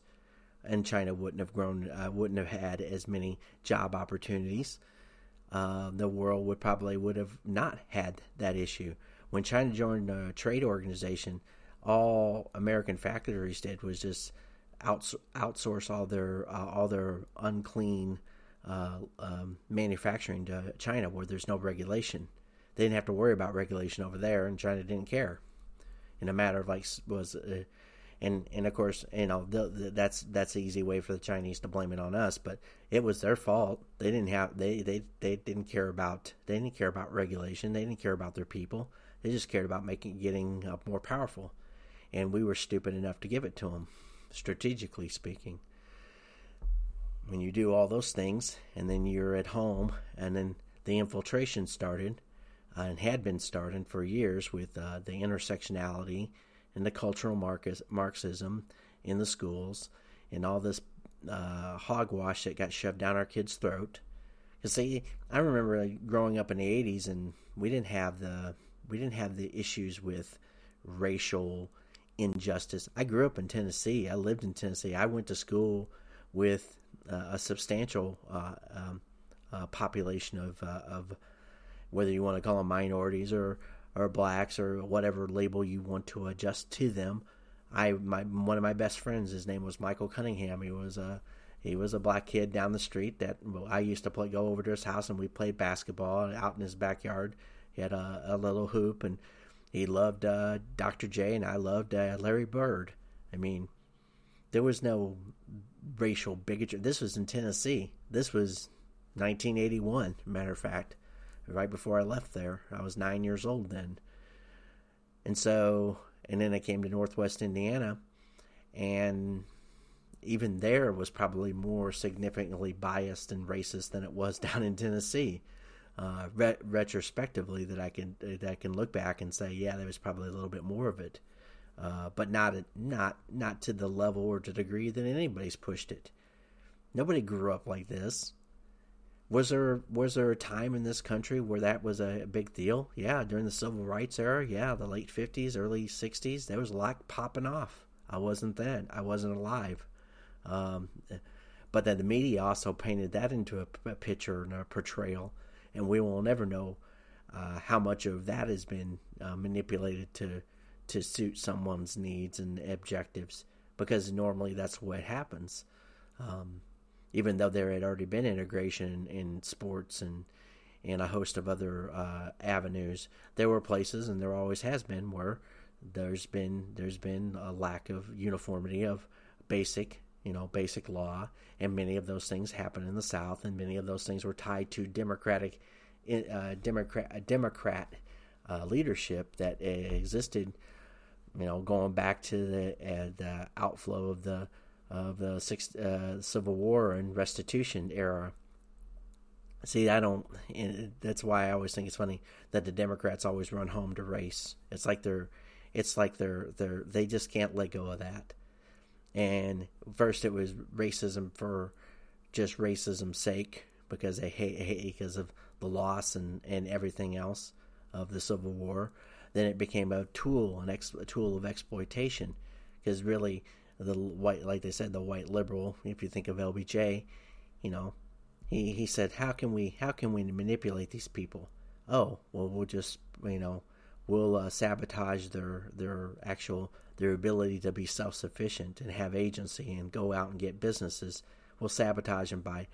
And China wouldn't have grown, uh, wouldn't have had as many job opportunities. Uh, the world would probably would have not had that issue. When China joined the trade organization, all American factories did was just outs- outsource all their uh, all their unclean uh, um, manufacturing to China, where there's no regulation they didn't have to worry about regulation over there, and China didn't care. In a matter of like was, uh, and and of course you know the, the, that's that's the easy way for the Chinese to blame it on us, but it was their fault. They didn't have they they they didn't care about they didn't care about regulation. They didn't care about their people. They just cared about making getting uh, more powerful, and we were stupid enough to give it to them, strategically speaking. When you do all those things, and then you're at home, and then the infiltration started uh, and had been started for years with uh, the intersectionality and the cultural Marxism in the schools and all this uh, hogwash that got shoved down our kids' throat. Because see, I remember growing up in the '80s, and we didn't have the we didn't have the issues with racial injustice. I grew up in Tennessee. I lived in Tennessee. I went to school with uh, a substantial uh, um, uh, population of uh, of whether you want to call them minorities or or blacks or whatever label you want to adjust to them. I my one of my best friends, his name was Michael Cunningham. He was a he was a black kid down the street that I used to play go over to his house and we played basketball out in his backyard. He had a, a little hoop and he loved uh, Dr. J and I loved uh, Larry Bird. I mean, there was no racial bigotry. This was in Tennessee. This was 1981, matter of fact right before I left there. I was nine years old then. And so, and then I came to Northwest Indiana, and even there was probably more significantly biased and racist than it was down in Tennessee. Uh, re- retrospectively, that I can that I can look back and say, yeah, there was probably a little bit more of it, uh, but not not not to the level or to degree that anybody's pushed it. Nobody grew up like this. Was there was there a time in this country where that was a big deal? Yeah, during the civil rights era, yeah, the late fifties, early sixties, there was a lot popping off. I wasn't then. I wasn't alive. Um, but then the media also painted that into a, a picture and a portrayal, and we will never know uh, how much of that has been uh, manipulated to to suit someone's needs and objectives, because normally that's what happens. Um, even though there had already been integration in, sports and and a host of other uh, avenues, there were places, and there always has been, where there's been there's been a lack of uniformity of basic you know basic law, and many of those things happen in the South, and many of those things were tied to democratic uh, democrat Democrat uh, leadership that existed, you know, going back to the, uh, the outflow of the of the six, uh, Civil War and Restitution era. See, I don't. That's why I always think it's funny that the Democrats always run home to race. It's like they're, it's like they're they're they just can't let go of that. And first, it was racism for just racism's sake because they hate, hate because of the loss and and everything else of the Civil War. Then it became a tool, an ex, a tool of exploitation, because really the white, like they said, the white liberal. If you think of LBJ, you know, he he said, how can we how can we manipulate these people? Oh, well, we'll just you know, we'll uh, sabotage their their actual their ability to be self sufficient and have agency and go out and get businesses. We'll sabotage them by,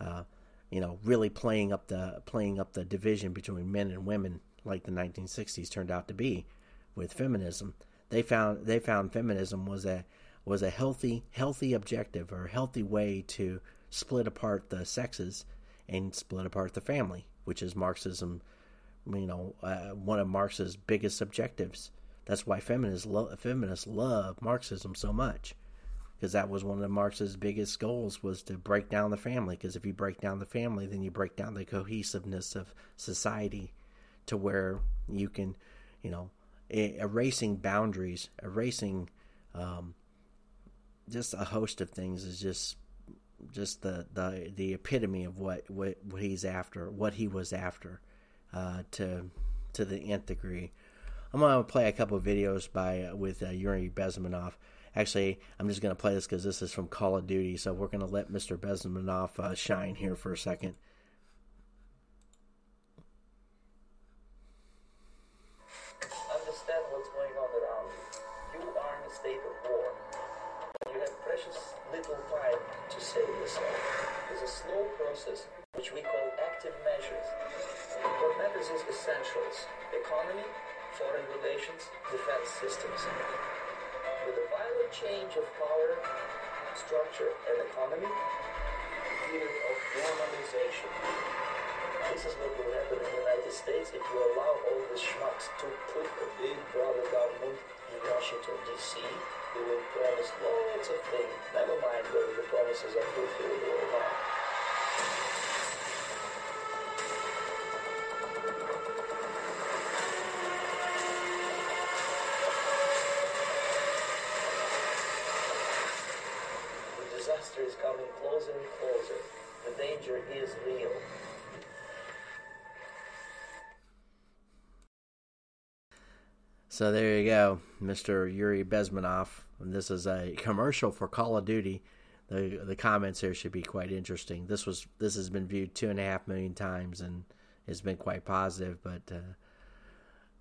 uh, you know, really playing up the playing up the division between men and women, like the 1960s turned out to be, with feminism. They found they found feminism was a was a healthy healthy objective or a healthy way to split apart the sexes and split apart the family, which is Marxism. You know, uh, one of Marx's biggest objectives. That's why feminists love feminists love Marxism so much, because that was one of Marx's biggest goals was to break down the family. Because if you break down the family, then you break down the cohesiveness of society, to where you can, you know, erasing boundaries, erasing um, just a host of things is just just the the the epitome of what what, what he's after, what he was after, uh, to to the nth degree. I'm gonna play a couple videos by uh, with uh, Yuri Bezmenov. Actually, I'm just gonna play this because this is from Call of Duty, so we're gonna let Mr. Bezmenov uh, shine here for a second. Change of power, structure, and economy, period of normalization. This is what will happen in the United States if you allow all the schmucks to put a big brother government in Washington, D.C. They will promise lots of things. Never mind whether the promises are fulfilled or not. So there you go, Mr. Yuri Bezmenov. This is a commercial for Call of Duty. The the comments here should be quite interesting. This was this has been viewed two and a half million times and has been quite positive. But uh,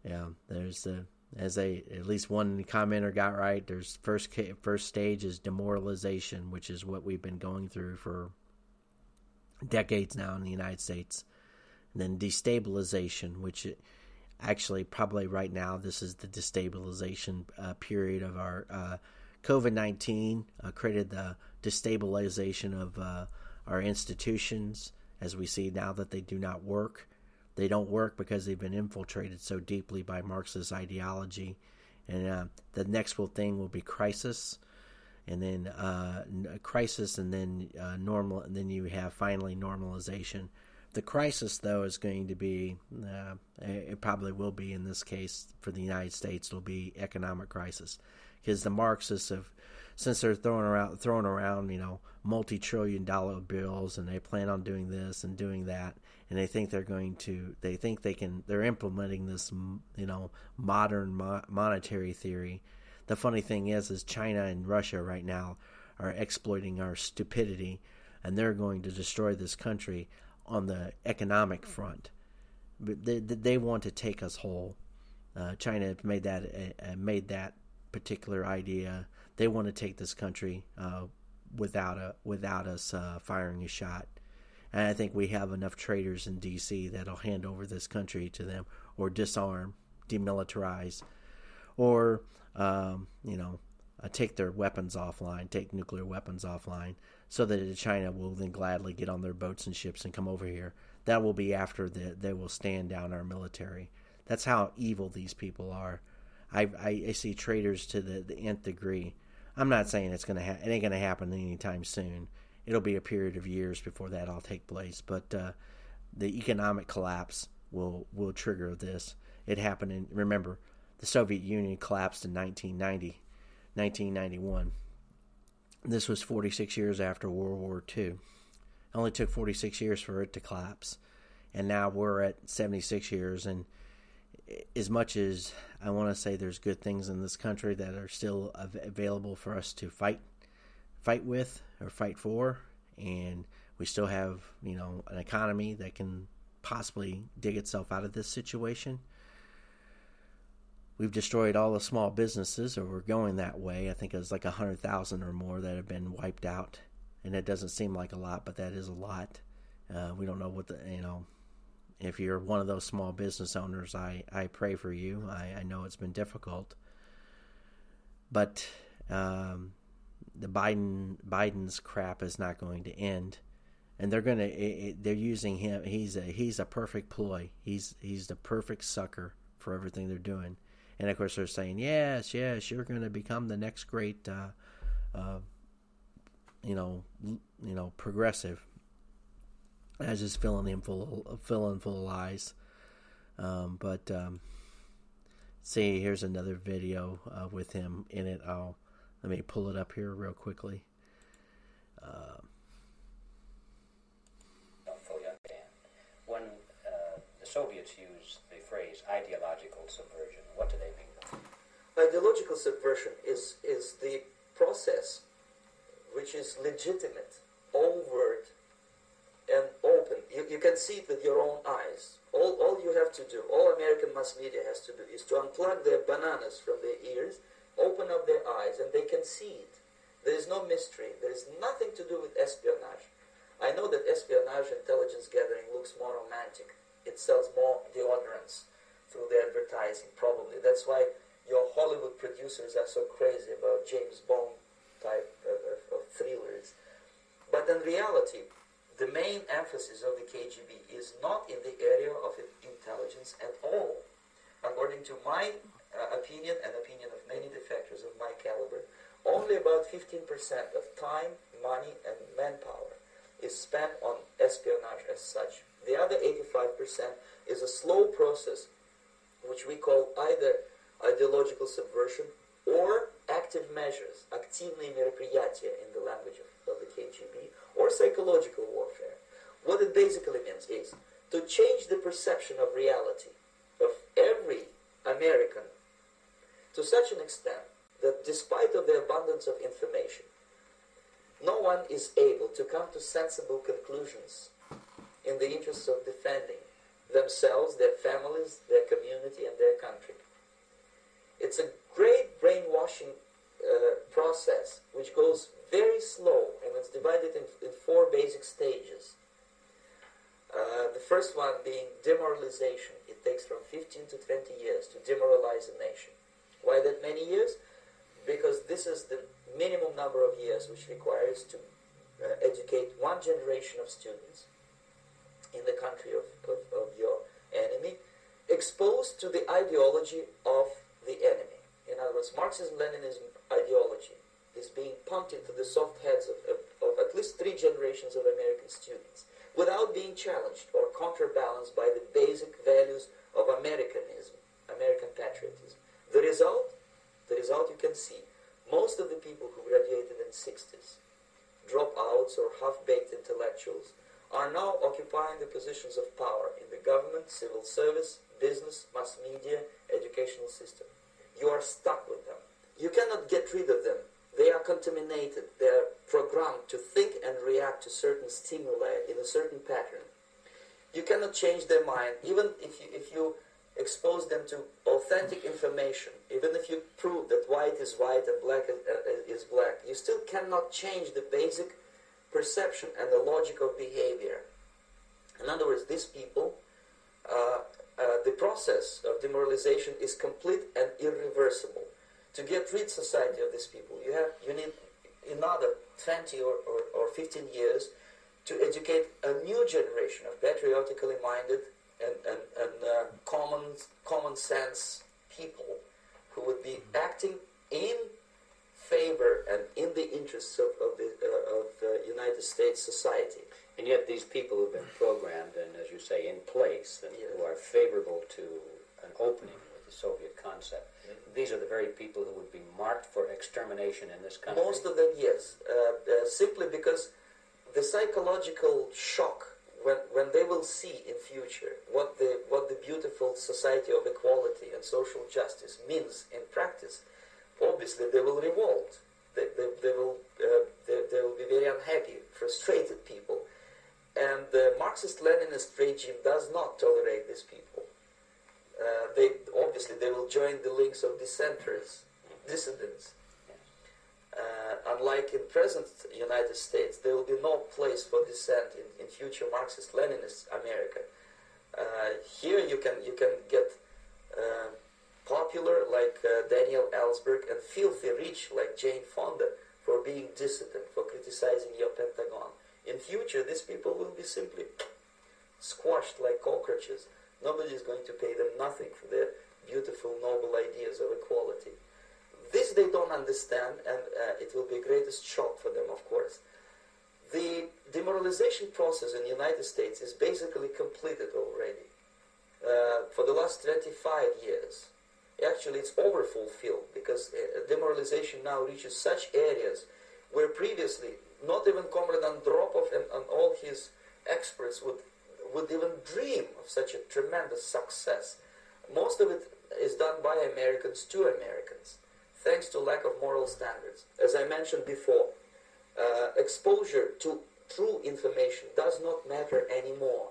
yeah, there's the as a at least one commenter got right. There's first first stage is demoralization, which is what we've been going through for decades now in the United States. And then destabilization, which actually probably right now this is the destabilization uh, period of our uh, COVID nineteen uh, created the destabilization of uh, our institutions as we see now that they do not work. They don't work because they've been infiltrated so deeply by Marxist ideology. And uh, the next thing will be crisis, and then uh, crisis, and then normal, and then you have finally normalization. The crisis, though, is going to be, uh, it probably will be in this case for the United States, it'll be economic crisis. Because the Marxists have, since they're throwing around, throwing around, you know, multi trillion dollar bills and they plan on doing this and doing that, and they think they're going to, they think they can, they're implementing this, you know, modern mo- monetary theory. The funny thing is, is China and Russia right now are exploiting our stupidity and they're going to destroy this country on the economic front. They, they want to take us whole. Uh, China made that uh, made that particular idea. They want to take this country uh, without a without us uh, firing a shot. And I think we have enough traitors in D.C. that'll hand over this country to them, or disarm, demilitarize, or um, you know, uh, take their weapons offline, take nuclear weapons offline, so that China will then gladly get on their boats and ships and come over here. That will be after the, they will stand down our military. That's how evil these people are. I, I, I see traitors to the, the nth degree. I'm not saying it's gonna ha- it ain't gonna happen anytime soon. It'll be a period of years before that all take place. But uh, the economic collapse will will trigger this. It happened in remember the Soviet Union collapsed in 1990, 1991. This was 46 years after World War II. It only took 46 years for it to collapse, and now we're at 76 years. And as much as I want to say there's good things in this country that are still available for us to fight, fight with or fight for, and we still have you know an economy that can possibly dig itself out of this situation. We've destroyed all the small businesses, or we're going that way. I think it's like a hundred thousand or more that have been wiped out, and it doesn't seem like a lot, but that is a lot. Uh, we don't know what the you know. If you're one of those small business owners, I I pray for you. I, I know it's been difficult, but um, the Biden Biden's crap is not going to end and they're gonna they're using him. He's a he's a perfect ploy. He's he's the perfect sucker for everything they're doing. And of course, they're saying, "Yes, yes, you're going to become the next great, uh, uh, you know, you know, progressive." I was just filling him full, filling full of lies. Um, but um, see, here's another video uh, with him in it. I'll let me pull it up here real quickly. Uh, the Soviets use the phrase ideological subversion. What do they mean? Ideological subversion is, is the process which is legitimate, overt, and open. You, you can see it with your own eyes. All, all you have to do, all American mass media has to do, is to unplug their bananas from their ears, open up their eyes, and they can see it. There is no mystery. There is nothing to do with espionage. I know that espionage intelligence gathering looks more romantic it sells more deodorants through the advertising, probably. That's why your Hollywood producers are so crazy about James Bond type of, of, of thrillers. But in reality, the main emphasis of the KGB is not in the area of intelligence at all. According to my uh, opinion and opinion of many defectors of my caliber, only about 15% of time, money, and manpower is spent on espionage as such. The other 85% is a slow process, which we call either ideological subversion or active measures, активные мероприятия in the language of, of the KGB, or psychological warfare. What it basically means is to change the perception of reality of every American to such an extent that despite of the abundance of information, no one is able to come to sensible conclusions in the interests of defending themselves, their families, their community, and their country. It's a great brainwashing uh, process which goes very slow and it's divided in, in four basic stages. Uh, the first one being demoralization. It takes from 15 to 20 years to demoralize a nation. Why that many years? Because this is the minimum number of years which requires to uh, educate one generation of students in the country of, of, of your enemy, exposed to the ideology of the enemy. In other words, Marxism-Leninism ideology is being pumped into the soft heads of, of, of, at least three generations of American students without being challenged or counterbalanced by the basic values of Americanism, American patriotism. The result, the result you can see, most of the people who graduated in the 60s, dropouts or half-baked intellectuals, are now occupying the positions of power in the government, civil service, business, mass media, educational system. You are stuck with them. You cannot get rid of them. They are contaminated. They are programmed to think and react to certain stimuli in a certain pattern. You cannot change their mind, even if you, if you expose them to authentic information, even if you prove that white is white and black is, uh, is black, you still cannot change the basic perception and the logic of behavior. In other words, these people, uh, uh, the process of demoralization is complete and irreversible. To get rid society of these people, you have you need another 20 or, or, or 15 years to educate a new generation of patriotically minded and, and, and uh, common, common sense people who would be acting in favor and in the interests of, of the uh, of the United States society. And yet, these people who've been programmed and, as you say, in place, and yes. who are favorable to an opening with the Soviet concept. These are the very people who would be marked for extermination in this country. Most of them, yes. Uh, uh, simply because the psychological shock when, when they will see in future what the what the beautiful society of equality and social justice means in practice, obviously they will revolt. They, they, they will uh, they, they will be very unhappy, frustrated people, and the Marxist-Leninist regime does not tolerate these people. Uh, they obviously they will join the links of dissenters, dissidents. Uh, unlike in present United States, there will be no place for dissent in, in future Marxist-Leninist America. Uh, here you can you can get uh, popular like uh, Daniel Ellsberg and filthy rich like Jane Fonda for being dissident, for criticizing your Pentagon. In future, these people will be simply squashed like cockroaches. Nobody is going to pay them nothing for their beautiful, noble ideas of equality. This they don't understand, and uh, it will be greatest shock for them, of course. The demoralization process in the United States is basically completed already. Uh, for the last 25 years, actually it's overfulfilled because uh, demoralization now reaches such areas where previously not even Comrade Andropov and, and all his experts would would even dream of such a tremendous success. Most of it is done by Americans to Americans, thanks to lack of moral standards. As I mentioned before, uh, exposure to true information does not matter anymore.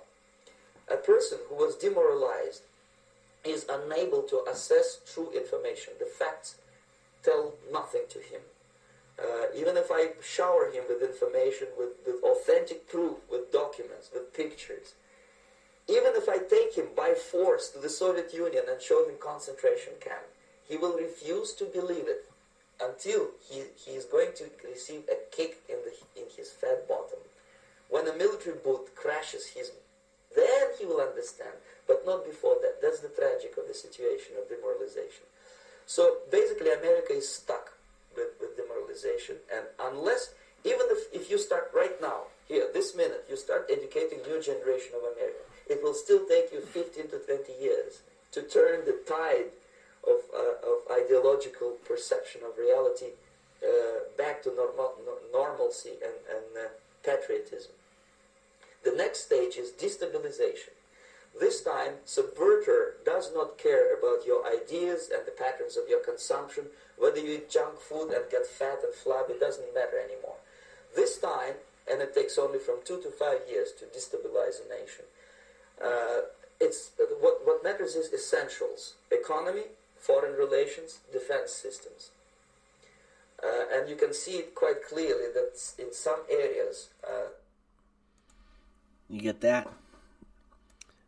A person who was demoralized is unable to assess true information. The facts tell nothing to him. Uh, even if I shower him with information, with, with authentic proof, with documents, with pictures, even if I take him by force to the Soviet Union and show him concentration camp, he will refuse to believe it until he, he is going to receive a kick in, the, in his fat bottom. When a military boot crashes his, then he will understand, but not before that. That's the tragic of the situation of demoralization. So basically, America is stuck with, with demoralization, and unless, even if, if you start right now, here, this minute, you start educating new generation of Americans, it will still take you 15 to 20 years to turn the tide of, uh, of ideological perception of reality uh, back to normal, normalcy and, and uh, patriotism. The next stage is destabilization. This time, subverter does not care about your ideas and the patterns of your consumption, whether you eat junk food and get fat and flabby, it doesn't matter anymore. This time, and it takes only from two to five years to destabilize a nation, uh, it's what what matters is essentials: economy, foreign relations, defense systems. Uh, and you can see it quite clearly that in some areas. Uh, you get that?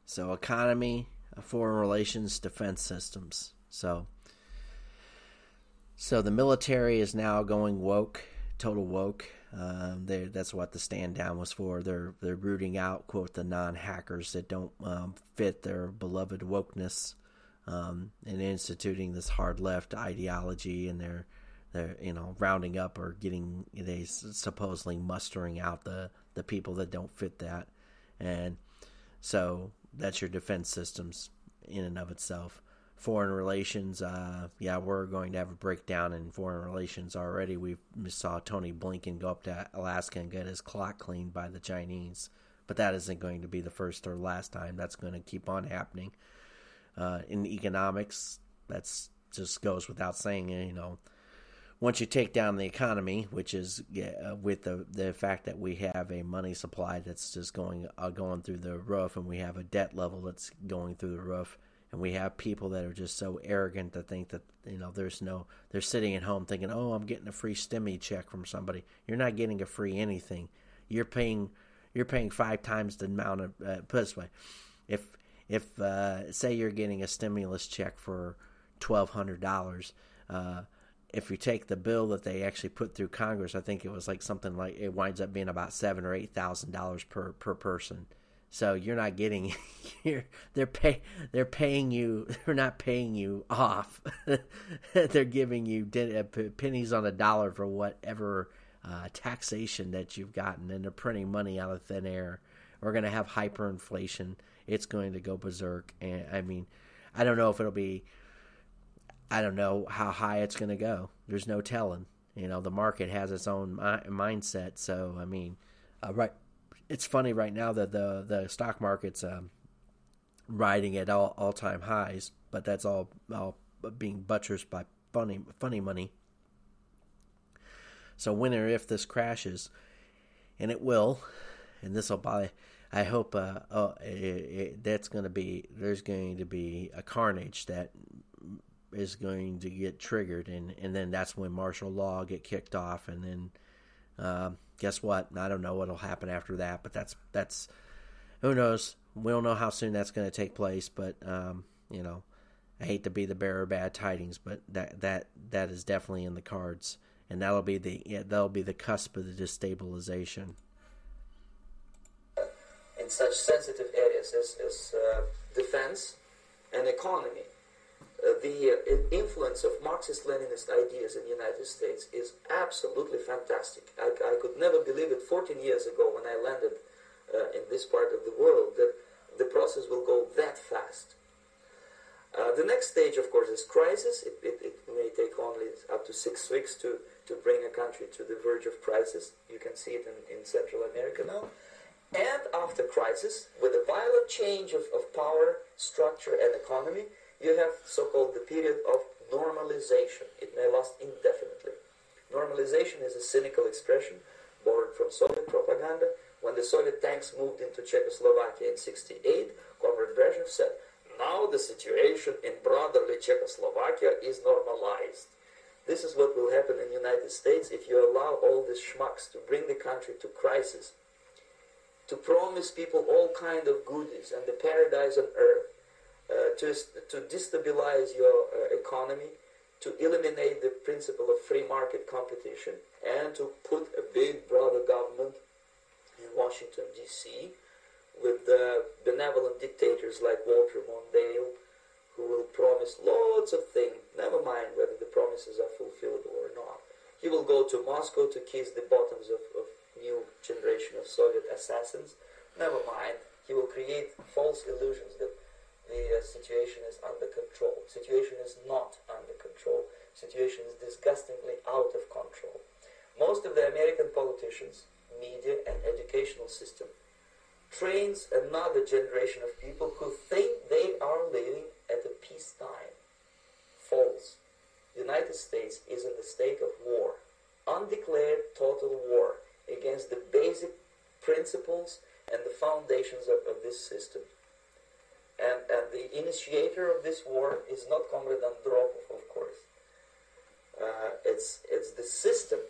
So, economy, foreign relations, defense systems. So, so the military is now going woke, total woke. Um, that's what the stand down was for. They're they're rooting out quote the non hackers that don't um, fit their beloved wokeness, um, and instituting this hard left ideology, and they're they're you know rounding up or getting they supposedly mustering out the the people that don't fit that, and so that's your defense systems in and of itself foreign relations. Uh, yeah, we're going to have a breakdown in foreign relations already. We saw Tony Blinken go up to Alaska and get his clock cleaned by the Chinese, but that isn't going to be the first or last time. That's going to keep on happening. Uh, in economics, that's just goes without saying. You know, once you take down the economy, which is uh, with the the fact that we have a money supply that's just going uh, going through the roof, and we have a debt level that's going through the roof and we have people that are just so arrogant to think that you know there's no they're sitting at home thinking oh i'm getting a free stimmy check from somebody. You're not getting a free anything. You're paying you're paying five times the amount of uh, put this way. If if uh, say you're getting a stimulus check for twelve hundred dollars uh, if you take the bill that they actually put through Congress, I think it was like something like it winds up being about seven or eight thousand dollars per per person. So you're not getting you're, they're pay they're paying you they're not paying you off. they're giving you uh, pennies on a dollar for whatever uh, taxation that you've gotten, and they're printing money out of thin air. We're going to have hyperinflation. It's going to go berserk, and I mean, I don't know if it'll be I don't know how high it's going to go. There's no telling. You know, the market has its own mi- mindset. So, I mean, uh, right. It's funny right now that the the stock market's um, riding at all all time highs, but that's all all being buttressed by funny funny money. So when or if this crashes, and it will, and this will buy. I hope uh, oh, it, it, that's going to be there's going to be a carnage that is going to get triggered, and, and then that's when martial law get kicked off, and then uh, guess what? I don't know what'll happen after that, but that's that's who knows. We don't know how soon that's going to take place, but um, you know, I hate to be the bearer of bad tidings, but that that that is definitely in the cards, and that'll be the yeah, that'll be the cusp of the destabilization. In such sensitive areas as, as uh, defense and economy, the uh, influence of Marxist-Leninist ideas in the United States is absolutely fantastic. I, I, could never believe it 14 years ago when I landed uh, in this part of the world that the process will go that fast. Uh, the next stage, of course, is crisis. It, it, it, may take only up to six weeks to, to bring a country to the verge of crisis. You can see it in, in Central America now. And after crisis, with a violent change of, of power, structure, and economy, you have so-called the period of normalization. It may last indefinitely. Normalization is a cynical expression borrowed from Soviet propaganda. When the Soviet tanks moved into Czechoslovakia in 68, Comrade Brezhnev said, now the situation in brotherly Czechoslovakia is normalized. This is what will happen in the United States if you allow all these schmucks to bring the country to crisis, to promise people all kind of goodies and the paradise on earth, to, to destabilize your uh, economy, to eliminate the principle of free market competition, and to put a big brother government in Washington, D.C., with uh, benevolent dictators like Walter Mondale, who will promise lots of things, never mind whether the promises are fulfilled or not. He will go to Moscow to kiss the bottoms of, of new generation of Soviet assassins. Never mind, he will create false illusions that the uh, situation is under control. Situation is not under control. Situation is disgustingly out of control. Most of the American politicians, media, and educational system trains another generation of people who think they are living at a peacetime. False. The United States is in the state of war, undeclared total war against the basic principles and the foundations of, of this system. And, and the initiator of this war is not Comrade Andropov, of course. Uh, it's, it's the system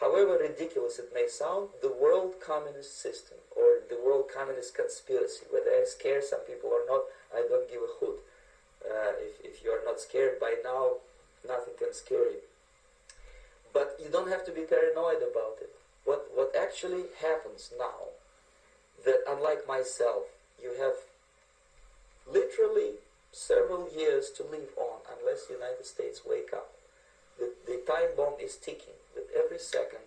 however ridiculous it may sound, the world communist system or the world communist conspiracy, whether I scare some people or not, I don't give a hoot. Uh, if, if you are not scared by now, nothing can scare you. But you don't have to be paranoid about it. What, what actually happens now, that unlike myself, you have literally several years to live on unless the United States wake up. The, the time bomb is ticking with every second.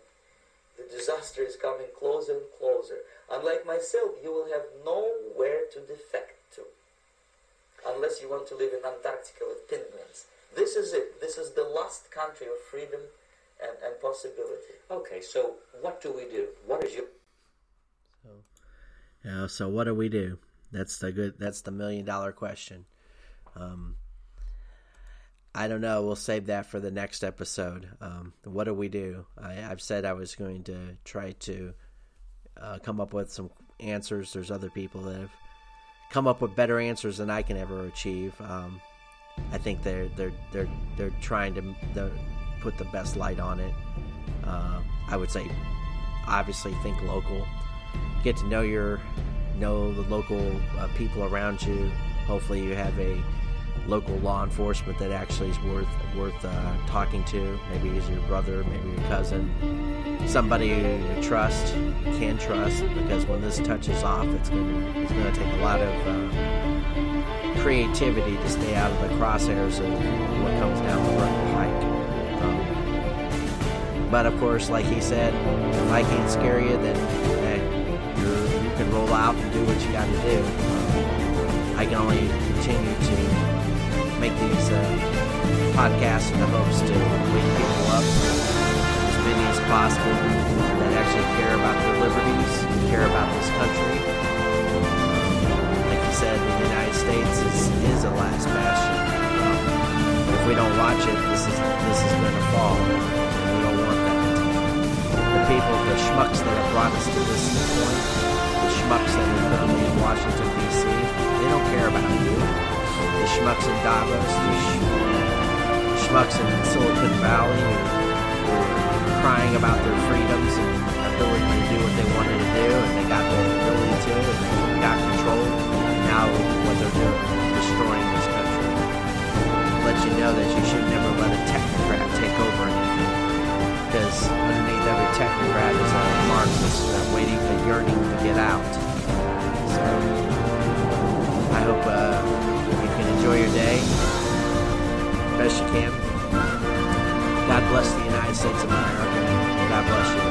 The disaster is coming closer and closer. Unlike myself, you will have nowhere to defect to. Unless you want to live in Antarctica with penguins. This is it. This is the last country of freedom and, and possibility. Okay, so what do we do? What is your so, yeah, so what do we do? That's the good. That's the million dollar question. Um, I don't know. We'll save that for the next episode. Um, what do we do? I, have said I was going to try to uh, come up with some answers. There's other people that have come up with better answers than I can ever achieve. Um, I think they're they're they're they're trying to put the best light on it. Uh, I would say, obviously, think local. Get to know your know the local uh, people around you. Hopefully, you have a local law enforcement that actually is worth worth uh, talking to. Maybe he's your brother, maybe your cousin, somebody you trust, can trust. Because when this touches off, it's going to it's going to take a lot of uh, creativity to stay out of the crosshairs of what comes down the pike. Um, but of course, like he said, if I can't scare you, then out and do what you got to do. Um, I can only continue to make these uh, podcast in the hopes to wake people up, as many as possible, that actually care about their liberties, care about this country. Like you said, the United States is, is a last bastion. Um, if we don't watch it, this is this is going to fall. And we don't want that. The people, the schmucks that have brought us to this point, schmucks that we put in Washington D.C., they don't care about you. The schmucks in Davos, the sch- schmucks in Silicon Valley, who were crying about their freedoms and ability to do what they wanted to do, and they got the ability to, and they got control. Now what they're doing, destroying this country. Let you know that you should never let a technocrat take over anything, because underneath every technocrat is a Marxist uh, waiting, a yearning to get out. So I hope uh, you can enjoy your day best you can. God bless the United States of America